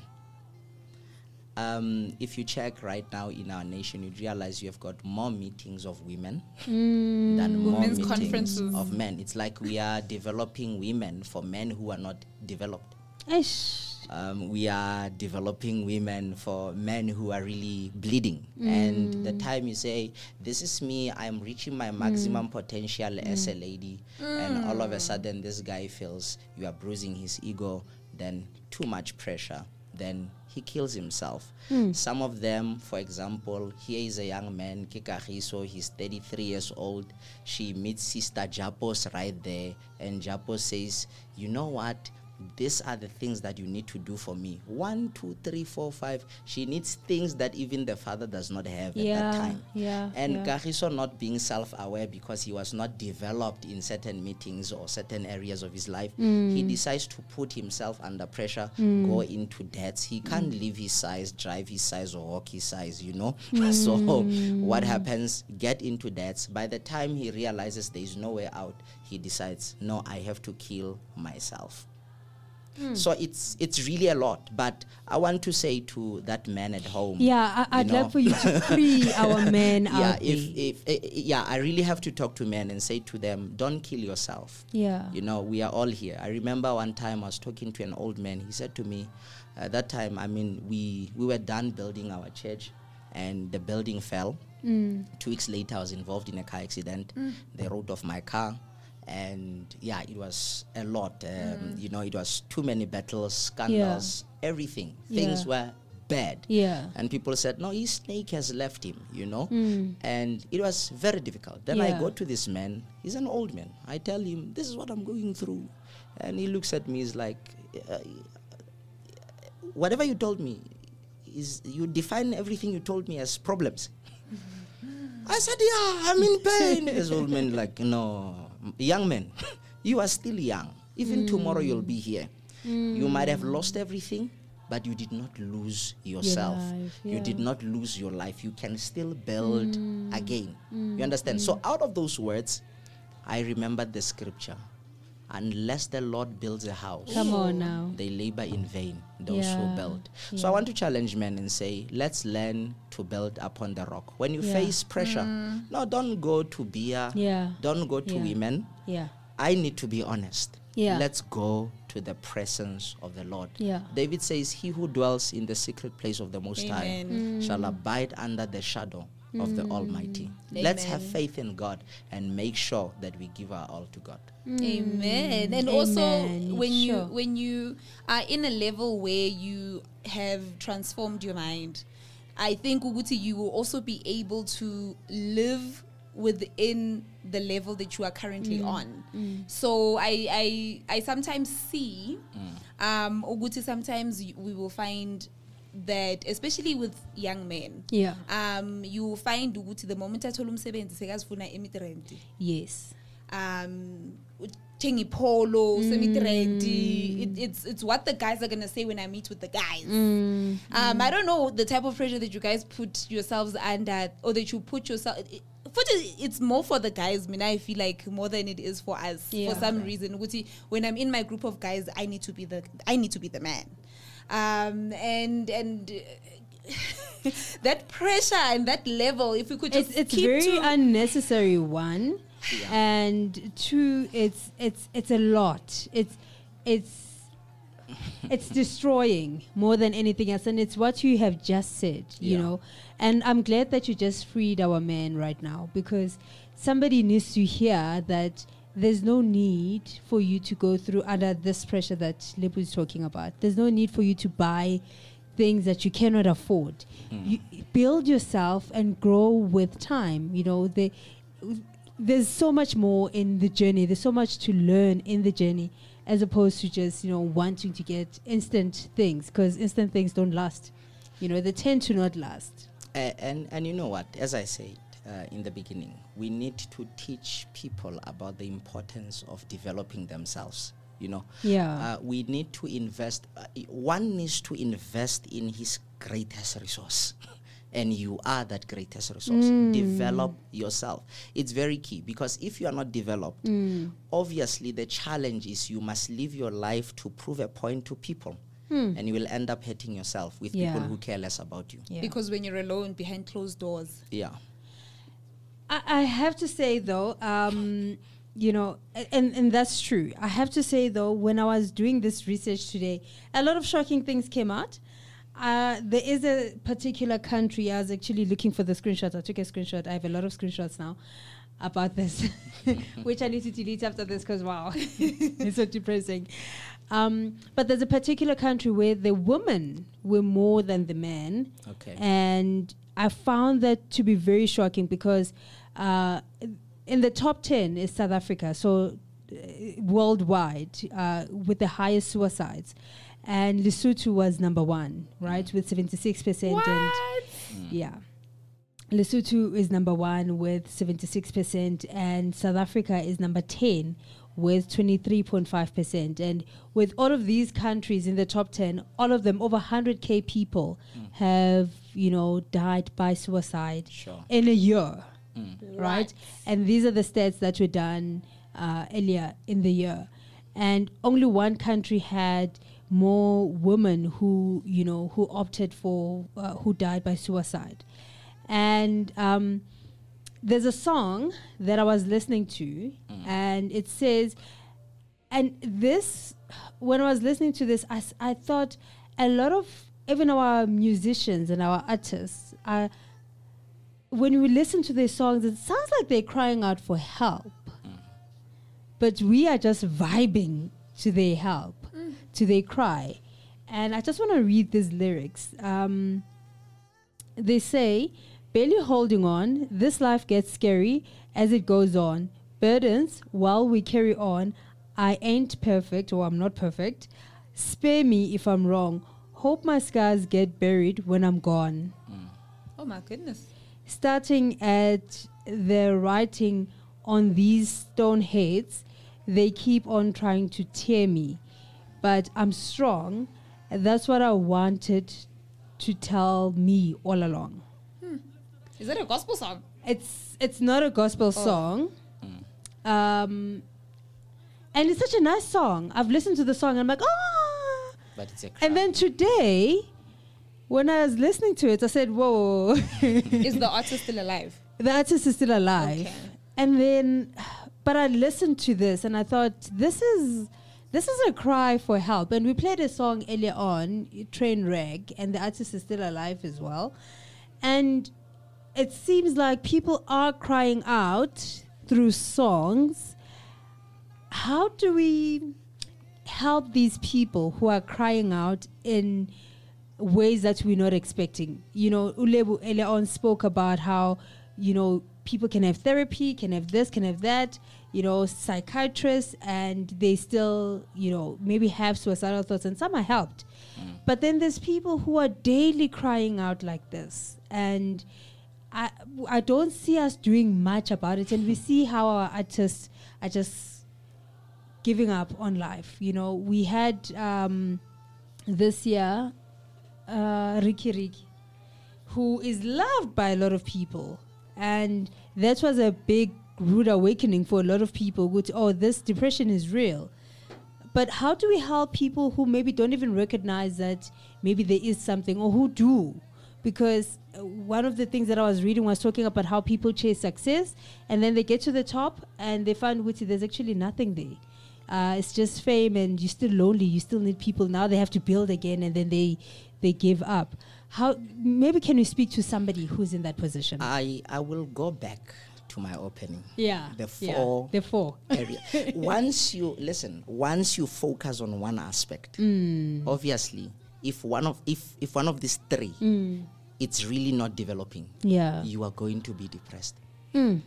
Um, if you check right now in our nation, you realize you have got more meetings of women than more Women's meetings conferences. of men. It's like we are developing women for men who are not developed. Ish. Um, we are developing women for men who are really bleeding. And mm. the time you say, This is me, I'm reaching my maximum mm. potential as a mm. lady, and all of a sudden this guy feels you are bruising his ego, then too much pressure, then he kills himself. Hmm. Some of them, for example, here is a young man, Kikahiso, he's 33 years old. She meets Sister Japos right there, and Japos says, You know what? These are the things that you need to do for me. One, two, three, four, five. She needs things that even the father does not have at that time. yeah, And yeah. Not being self-aware because he was not developed in certain meetings or certain areas of his life, Mm. he decides to put himself under pressure, go into debts. He can't Mm. live his size, drive his size, or walk his size, you know? [LAUGHS] Mm. so what happens? Get into debts. By the time he realizes there is no way out, he decides, no, I have to kill myself. Hmm. So it's it's really a lot. But I want to say to that man at home. Yeah, I, I'd know, love for you to free [LAUGHS] our men yeah, out if, if eh, yeah, I really have to talk to men and say to them, don't kill yourself. Yeah. You know, we are all here. I remember one time I was talking to an old man. He said to me, at that time, I mean, we we were done building our church, and the building fell. Mm. Two weeks later, I was involved in a car accident. They wrote off my car, and yeah, it was a lot. Um, You know, it was too many battles, scandals, everything. Things Yeah. were bad. Yeah. And people said, no, his snake has left him, you know? Mm. And it was very difficult. Then I go to this man, he's an old man. I tell him, this is what I'm going through. And he looks at me, he's like, uh, whatever you told me, is you define everything you told me as problems. [LAUGHS] I said, yeah, I'm in pain. this old man like, no, young man, [LAUGHS] you are still young. Even hmm. tomorrow you'll be here. Hmm. You might have lost everything, but you did not lose yourself. life, You did not lose your life. You can still build hmm. again. You understand? So out of those words, I remembered the scripture. Unless the Lord builds a house, Come on now. they labor in vain, those Yeah, who build. So I want to challenge men and say, let's learn to build upon the rock. When you Yeah. face pressure, mm. no, don't go to beer, Yeah. don't go to Yeah. women. Yeah. I need to be honest. Yeah. Let's go to the presence of the Lord. Yeah. David says, He who dwells in the secret place of the Most High Amen. Mm. shall abide under the shadow of the mm. Almighty. Let's have faith in God and make sure that we give our all to God. Mm. Amen. And also Amen. when you when you are in a level where you have transformed your mind, I think Uguti you will also be able to live within the level that you are currently mm. on. So I I I sometimes see um Uguti sometimes we will find that especially with young men Yeah. um you find ukuthi the moment athola umsebenzi sekazifuna imitrend Yes. um uthenga semitredi it, it's it's what the guys are gonna say when i meet with the guys. Um i don't know the type of pressure that you guys put yourselves under or that you put yourself it, futhi it's more for the guys mina i feel like more than it is for us Yeah. for some reason. Ukuthi when i'm in my group of guys i need to be the i need to be the man um and and uh, [LAUGHS] that pressure and that level if we could just It's, it's keep very to unnecessary. One, Yeah. and two, it's it's it's a lot. It's it's it's [LAUGHS] destroying more than anything else, and it's what you have just said. You Yeah. know, and I'm glad that you just freed our man right now because somebody needs to hear that. There's no need for you to go through under this pressure that Lebo is talking about. There's no need for you to buy things that you cannot afford. You build yourself and grow with time. You know, the, there's so much more in the journey. There's so much to learn in the journey, as opposed to just you know wanting to get instant things because instant things don't last. You know, they tend to not last. Uh, and and you know what? As I said uh, in the beginning, we need to teach people about the importance of developing themselves. You know, Yeah. uh, we need to invest. Uh, one needs to invest in his greatest resource. [LAUGHS] And you are that greatest resource. Develop yourself. It's very key because if you are not developed, obviously the challenge is you must live your life to prove a point to people. And you will end up hurting yourself with people who care less about you. Yeah. because when you're alone behind closed doors Yeah. I, I have to say though, um, you know, and and that's true. I have to say though, when I was doing this research today, a lot of shocking things came out. Uh, there is a particular country. I was actually looking for the screenshot. I took a screenshot. I have a lot of screenshots now about this, [LAUGHS] which I need to delete after this because wow, [LAUGHS] it's so depressing. Um, but there's a particular country where the women were more than the men. Okay. And I found that to be very shocking because uh, in the top 10 is South Africa, so uh, worldwide uh, with the highest suicides. And Lesotho was number one, right, with 76%. And yeah. Lesotho is number one with 76%, and South Africa is number 10 with 23.5%. And with all of these countries in the top 10, all of them, over 100K people have, you know, died by suicide Sure. in a year, Mm. right? And these are the stats that were done uh, earlier in the year. And only one country had more women who, you know, who opted for, uh, who died by suicide. And um, there's a song that I was listening to, and it says, and this, when I was listening to this, I, s- I thought a lot of even our musicians and our artists are, when we listen to their songs, it sounds like they're crying out for help, but we are just vibing to their help, to their cry. And I just want to read these lyrics. Um, they say, barely holding on, this life gets scary as it goes on. Burdens while we carry on. I ain't perfect, or I'm not perfect. Spare me if I'm wrong. Hope my scars get buried when I'm gone. oh my goodness Starting at the writing on these stone heads, they keep on trying to tear me. But I'm strong. That's what I wanted to tell me all along. is that a gospel song It's it's not a gospel song. Um, and it's such a nice song. I've listened to the song and I'm like, ah. But it's a And then today, when I was listening to it, I said, whoa, [LAUGHS] is the [LAUGHS] artist still alive the artist is still alive. Okay. And then, but I listened to this and I thought, this is. This is a cry for help, and we played a song earlier on, Train Wreck, and the artist is still alive as well. And it seems like people are crying out through songs. How do we help these people who are crying out in ways that we're not expecting? You know, Ulebu earlier on spoke about how, you know, people can have therapy, can have this, can have that, you know, psychiatrists, and they still, you know, maybe have suicidal thoughts, and some are helped. But then there's people who are daily crying out like this, and I I don't see us doing much about it, and we see how our artists are just giving up on life. You know, we had um, this year uh, Riky Rick, who is loved by a lot of people, and that was a big rude awakening for a lot of people. Which oh, this depression is real. But how do we help people who maybe don't even recognize that maybe there is something or who do? Because uh, one of the things that I was reading was talking about how people chase success and then they get to the top and they find which there's actually nothing there. Uh, it's just fame and you're still lonely. You still need people. Now they have to build again and then they they give up. How maybe can you speak to somebody who's in that position? I, I will go back to my opening. yeah. The yeah, four The four. area. [LAUGHS] once you listen, once you focus on one aspect, Mm. obviously, if one of if if one of these three, Mm. it's really not developing, Yeah. you are going to be depressed. Mm.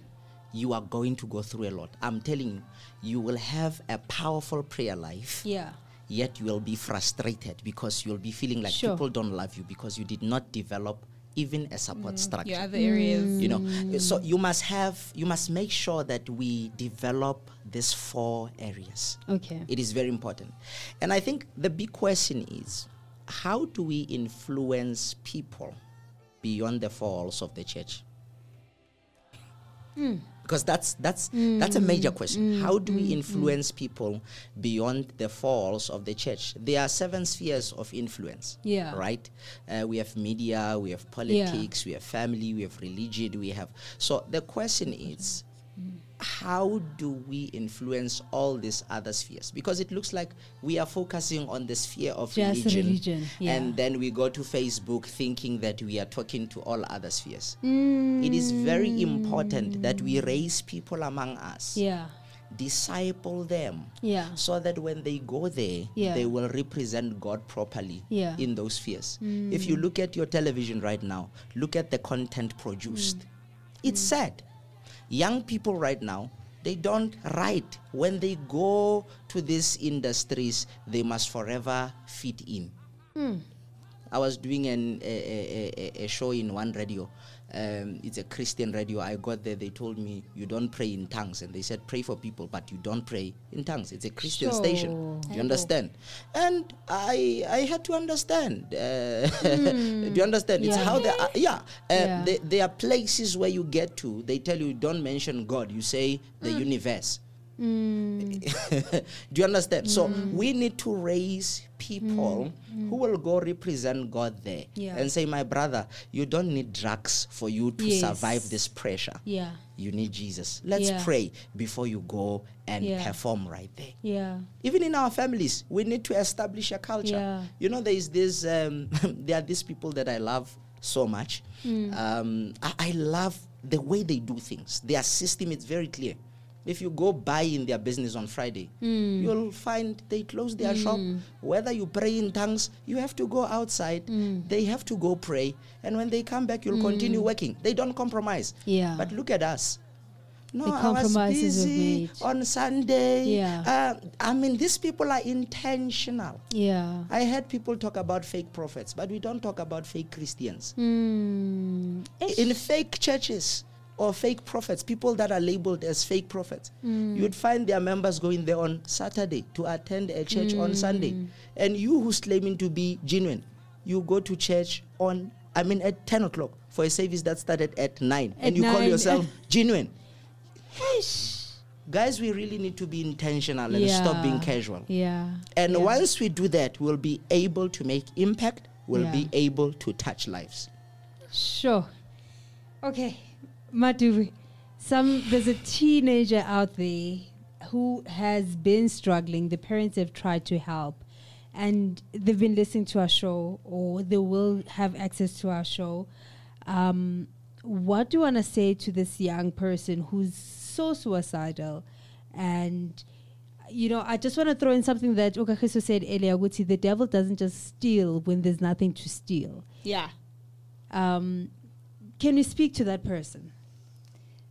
You are going to go through a lot. I'm telling you, you will have a powerful prayer life. Yeah. Yet you will be frustrated because you'll be feeling like Sure. people don't love you because you did not develop even a support mm, structure Your other areas. you know mm. so you must have you must make sure that we develop these four areas Okay. it is very important and i think the big question is how do we influence people beyond the four walls of the church hmm. Because that's that's mm. that's a major question. Mm. How do we mm. influence people beyond the falls of the church? There are seven spheres of influence Yeah. right? Uh, we have media we have politics we have family we have religion we have. So the question is how do we influence all these other spheres because it looks like we are focusing on the sphere of Just religion, religion, yeah. and then we go to facebook thinking that we are talking to all other spheres Mm. it is very important that we raise people among us Yeah. disciple them Yeah. so that when they go there Yeah. they will represent god properly Yeah. in those spheres mm. if you look at your television right now look at the content produced mm. it's mm. sad young people right now they don't write. When they go to these industries they must forever fit in. Hmm. I was doing an, a, a, a, a show in one radio. Um, it's a Christian radio. I got there. They told me you don't pray in tongues, and they said pray for people, but you don't pray in tongues. It's a Christian station. Sure. You understand? And I I had to understand. Uh, [LAUGHS] do you understand? It's how they are. Yeah. Uh, Yeah. There, there are places where you get to. They tell you don't mention God. You say the universe. [LAUGHS] Do you understand? So Mm. we need to raise people who will go represent God there Yeah. and say, My brother, you don't need drugs for you to Yes. survive this pressure. Yeah. You need Jesus. Let's Yeah. pray before you go and Yeah. perform right there. Yeah. Even in our families, we need to establish a culture. You know, there is this. Um, [LAUGHS] there are these people that I love so much. Hmm. Um, I, I love the way they do things. Their system is very clear. If you go buy in their business on Friday, Hmm. you'll find they close their shop. Whether you pray in tongues, you have to go outside. Hmm. They have to go pray, and when they come back, you'll continue working. They don't compromise. Yeah. But look at us. No, The I was busy on Sunday. Yeah. Uh, I mean, these people are intentional. Yeah. I heard people talk about fake prophets, but we don't talk about fake Christians. Mm. In fake churches or fake prophets, people that are labeled as fake prophets, mm. you'd find their members going there on Saturday to attend a church on Sunday. Mm. And you who's claiming to be genuine, you go to church on, I mean, at 10 o'clock for a service that started at 9. At and you call yourself [LAUGHS] genuine. Guys, we really need to be intentional and stop being casual. Yeah. And yeah. once we do that, we'll be able to make impact, we'll Yeah. be able to touch lives. Sure. Okay, Madu, some there's a teenager out there who has been struggling. The parents have tried to help, and they've been listening to our show, or they will have access to our show. Um, what do you want to say to this young person who's so suicidal and you know, I just want to throw in something that Okakeso said earlier, which is the devil doesn't just steal when there's nothing to steal. Yeah. Um, can you speak to that person?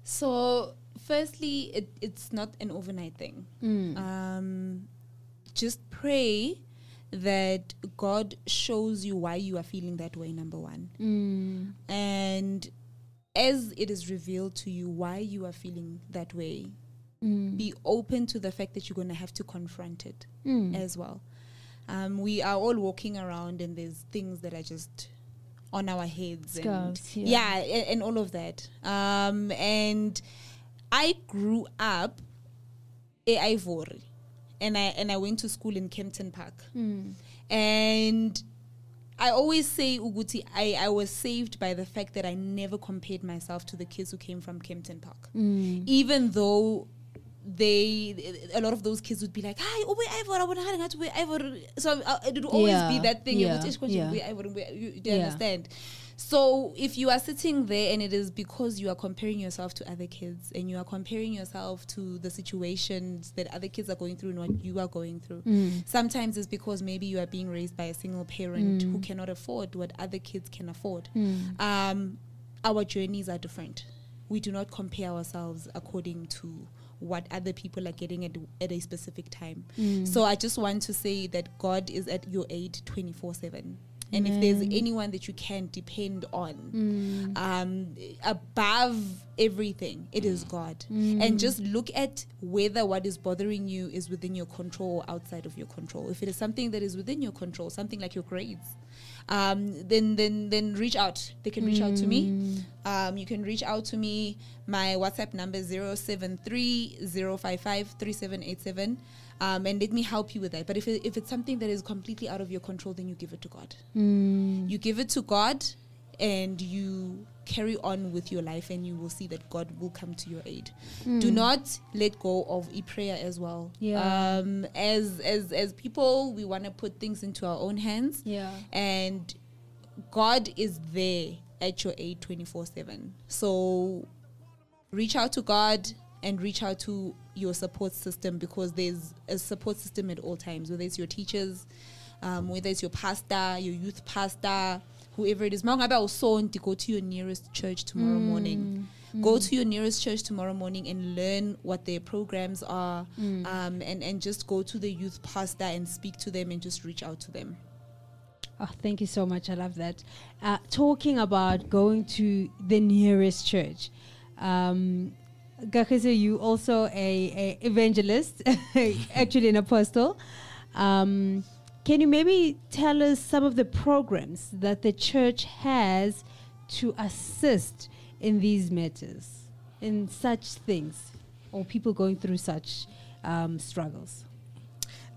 So, firstly, it, it's not an overnight thing. Um, just pray that God shows you why you are feeling that way, number one. And as it is revealed to you why you are feeling that way, be open to the fact that you're going to have to confront it as well. Um, we are all walking around, and there's things that are just on our heads, and yeah. yeah, a- and, all of that. Um, and I grew up in Ivory, and I and I went to school in Kempton Park, and I always say Uguti, I, I was saved by the fact that I never compared myself to the kids who came from Kempton Park. Even though they a lot of those kids would be like, Hi, oh, Ivor, I want to Ivor. So uh, it would always Yeah, be that thing. yeah, "Ukuthi yeah. we Ivor, we-" You, do Yeah. you understand? So if you are sitting there and it is because you are comparing yourself to other kids and you are comparing yourself to the situations that other kids are going through and what you are going through, sometimes it's because maybe you are being raised by a single parent who cannot afford what other kids can afford. Um, our journeys are different. We do not compare ourselves according to what other people are getting at, at a specific time. Mm. So I just want to say that God is at your aid 24 7. And if there's anyone that you can depend on mm. um, above everything, it is God. And mm. just look at whether what is bothering you is within your control or outside of your control. If it is something that is within your control, something like your grades, um, then then then reach out. They can reach out to me. Um, you can reach out to me. My WhatsApp number is 073-055-3787. Um, and let me help you with that. But if, it, if it's something that is completely out of your control, then you give it to God. You give it to God and you carry on with your life and you will see that God will come to your aid. Do not let go of a prayer as well. Yeah. Um, as as as people, we want to put things into our own hands. Yeah. And God is there at your aid 24/7. So reach out to God and reach out to your support system because there's a support system at all times, whether it's your teachers, um, whether it's your pastor, your youth pastor, whoever it is. Maungabe awusonti, Go to your nearest church tomorrow morning. Go to your nearest church tomorrow morning and learn what their programs are, um, and and just go to the youth pastor and speak to them and just reach out to them. Oh, thank you so much. I love that. Uh, talking about going to the nearest church. Um, you also a, a evangelist, [LAUGHS] actually an apostle. Um, can you maybe tell us some of the programs that the church has to assist in these matters, in such things, or people going through such um, struggles?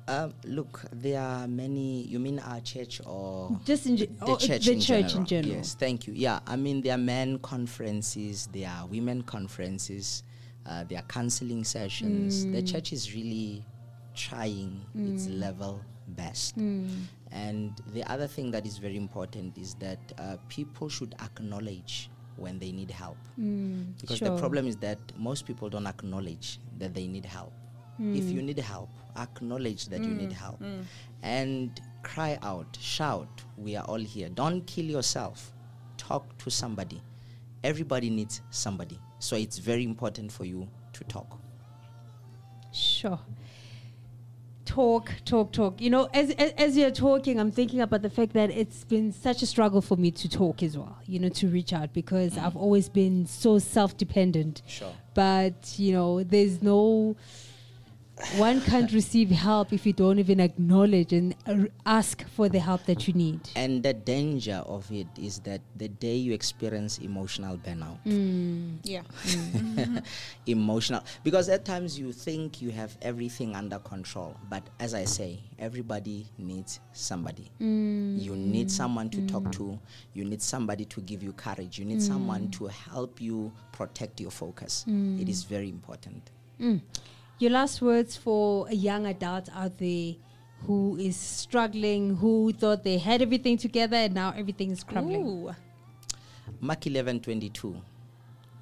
Um, look, there are many. You mean our church or Just in ge- the church, the in, church general. in general. Yes, thank you. Yeah, I mean there are men conferences, there are women conferences, uh, there are counseling sessions. The Mm. church is really trying its level best. Mm. And the other thing that is very important is that uh, people should acknowledge when they need help. Because the Mm. Problem is that most people don't acknowledge that they need help. Mm. If you need help, acknowledge that you need help and cry out, shout, we are all here. Don't kill yourself. Talk to somebody. Everybody needs somebody. So it's very important for you to talk. Sure. Talk, talk, talk. You know, as, as as you're talking, I'm thinking about the fact that it's been such a struggle for me to talk as well. You know, to reach out because mm. I've always been so self-dependent. Sure. But you know, there's no one can't receive help if you don't even acknowledge and uh, ask for the help that you need. And the danger of it is that the day you experience emotional burnout, mm. Yeah. [LAUGHS] emotional, because at times you think you have everything under control, but as I say, everybody needs somebody. Mm. You need someone to talk mm. to, you need somebody to give you courage, you need someone to help you protect your focus. It is very important. Your last words for a young adult out there who is struggling, who thought they had everything together and now everything is crumbling. Ooh. Mark 11 22.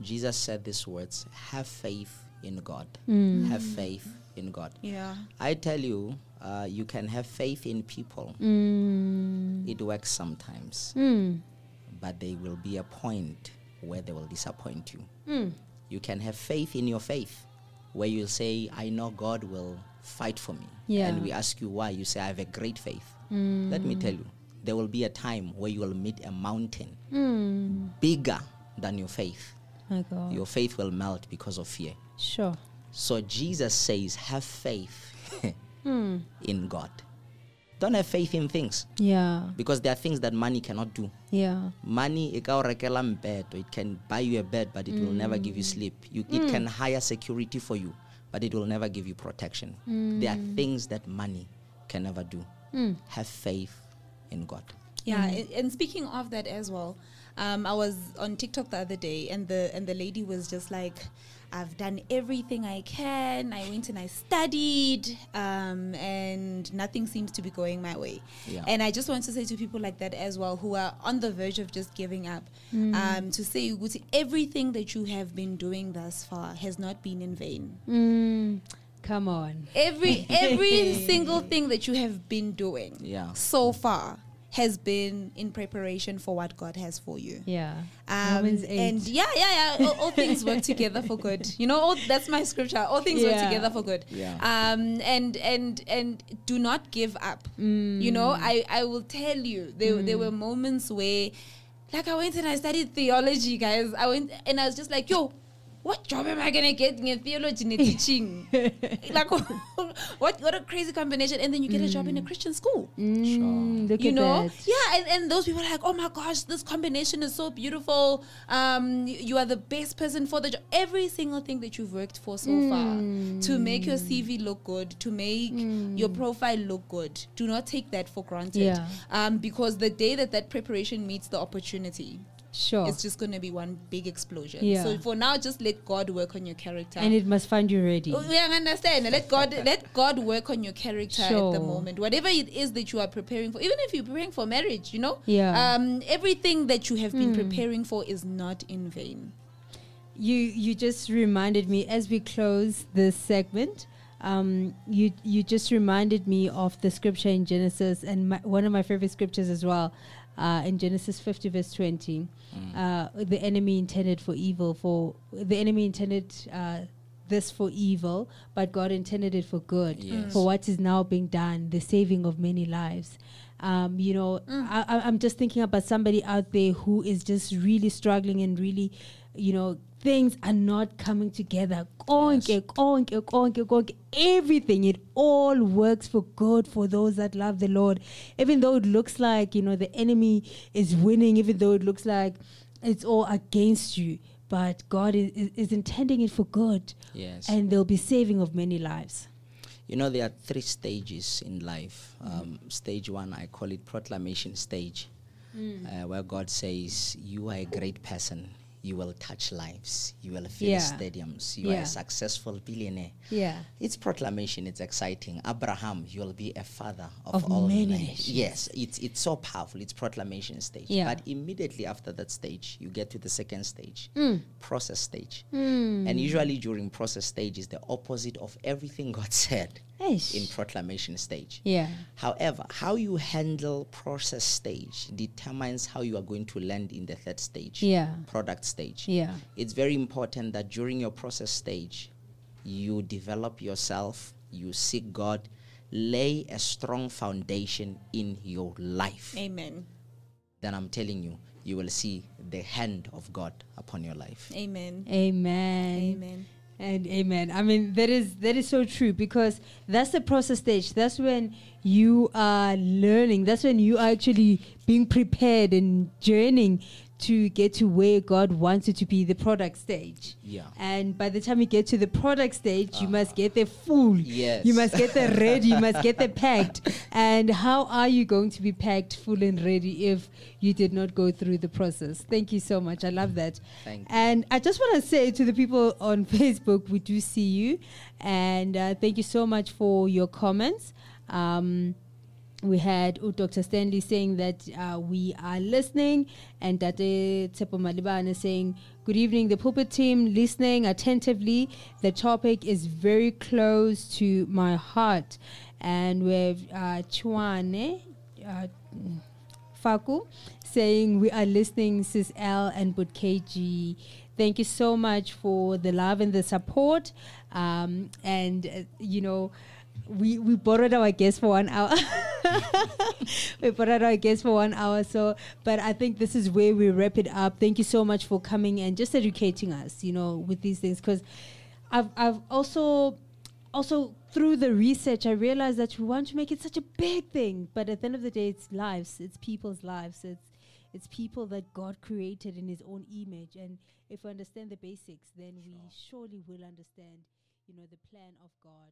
Jesus said these words Have faith in God. Mm. Have faith in God. Yeah. I tell you, uh, you can have faith in people. Mm. It works sometimes, Mm. but there will be a point where they will disappoint you. Mm. You can have faith in your faith, where you'll say, I know God will fight for me. Yeah. And we ask you why. You say, I have a great faith. Mm. Let me tell you, there will be a time where you will meet a mountain Mm. bigger than your faith. My God. Your faith will melt because of fear. Sure. So Jesus says, have faith Mm. [LAUGHS] in God. Don't have faith in things Yeah. because there are things that money cannot do. Yeah. Money, it can rekela mpeto. it can buy you a bed, but it will never give you sleep. You, It can hire security for you, but it will never give you protection. There are things that money can never do. Mm. Have faith in God. Yeah, a- and speaking of that as well, um, I was on TikTok the other day, and the and the lady was just like, "I've done everything I can. I went and I studied, um, and nothing seems to be going my way." Yeah. And I just want to say to people like that as well, who are on the verge of just giving up, um, to say, Uguti, everything that you have been doing thus far has not been in vain. Mm. Come on. Every every [LAUGHS] single thing that you have been doing Yeah. so far has been in preparation for what God has for you. Yeah. Um, Romans 8. and yeah, yeah, yeah. All, all things work [LAUGHS] together for good. You know, all, that's my scripture. All things work together for good. Yeah. Um, and and and do not give up. Mm. You know, I I will tell you there there were moments where, like, I went and I studied theology, guys. I went and I was just like, yo. What job am I gonna get in a theology and teaching? [LAUGHS] like, [LAUGHS] what what a crazy combination! And then you get a job in a Christian school Mm, look you at know that. yeah and, and those people are like oh my gosh this combination is so beautiful um you are the best person for the job every single thing that you've worked for so far to make your cv look good to make your profile look good do not take that for granted Yeah. um because the day that that preparation meets the opportunity Sure. it's just going to be one big explosion Yeah. so for now just let god work on your character and it must find you ready. Oh, We understand. Let God [LAUGHS] let God work on your character at the moment. Whatever it is that you are preparing for, even if you're preparing for marriage, you know, Yeah. um, everything that you have been preparing for is not in vain. You you just reminded me as we close this segment. Um, you you just reminded me of the scripture in Genesis and my, one of my favorite scriptures as well, uh, in Genesis fifty verse twenty. Uh, the enemy intended for evil for the enemy intended uh, this for evil, but God intended it for good Yes. for what is now being done, the saving of many lives. Um, you know, I, I- I'm just thinking about somebody out there who is just really struggling and really, you know, things are not coming together. Konke, konke, konke, konke, everything, it all works for good for those that love the Lord. Even though it looks like, you know, the enemy is winning, even though it looks like it's all against you, but God is, is, is intending it for good. Yes. And there'll be saving of many lives. You know, there are three stages in life. Um, stage one, I call it proclamation stage, uh, where God says, You are a great person. You will touch lives. You will fill Yeah. stadiums. You are a successful billionaire. Yeah. It's proclamation. It's exciting. Abraham, you will be a father of, Of all many nations. nations. Yes, it's it's so powerful. It's proclamation stage. Yeah. But immediately after that stage, you get to the second stage, Mm. process stage. Mm. And usually during process stage is the opposite of everything [LAUGHS] God said Eish. in proclamation stage. Yeah. However, how you handle process stage determines how you are going to land in the third stage, Yeah. product stage. Yeah. It's very important that during your process stage, you develop yourself, you seek God, lay a strong foundation in your life. Amen. Then I'm telling you, you will see the hand of God upon your life. Amen. Amen. Amen. And amen. I mean that is that is so true because that's the process stage. That's when you are learning. That's when you are actually being prepared and journeying to get to where God wants you to be, the product stage. Yeah. And by the time you get to the product stage, you must get the full. Yes. You must get the ready. You must get the packed. And how are you going to be packed full and ready if you did not go through the process? Thank you so much. I love that. Thank you. And I just want to say to the people on [LAUGHS] Facebook, we do see you. And uh, thank you so much for your comments. Um, we had Dr. Stanley saying that uh, we are listening, and Tate Tsepo Malibane saying, Good evening, the pulpit team, listening attentively. The topic is very close to my heart. And we have uh, Chuane uh, Faku saying, We are listening, Sis L and Bud KG. Thank you so much for the love and the support. Um, and, uh, you know, we we borrowed our guest for one hour. [LAUGHS] we borrowed our guest for one hour. So, but I think this is where we wrap it up. Thank you so much for coming and just educating us, you know, with these things. Because I've I've also also through the research, I realized that we want to make it such a big thing, but at the end of the day, it's lives, it's people's lives, it's it's people that God created in His own image, and if we understand the basics, then we surely will understand, you know, the plan of God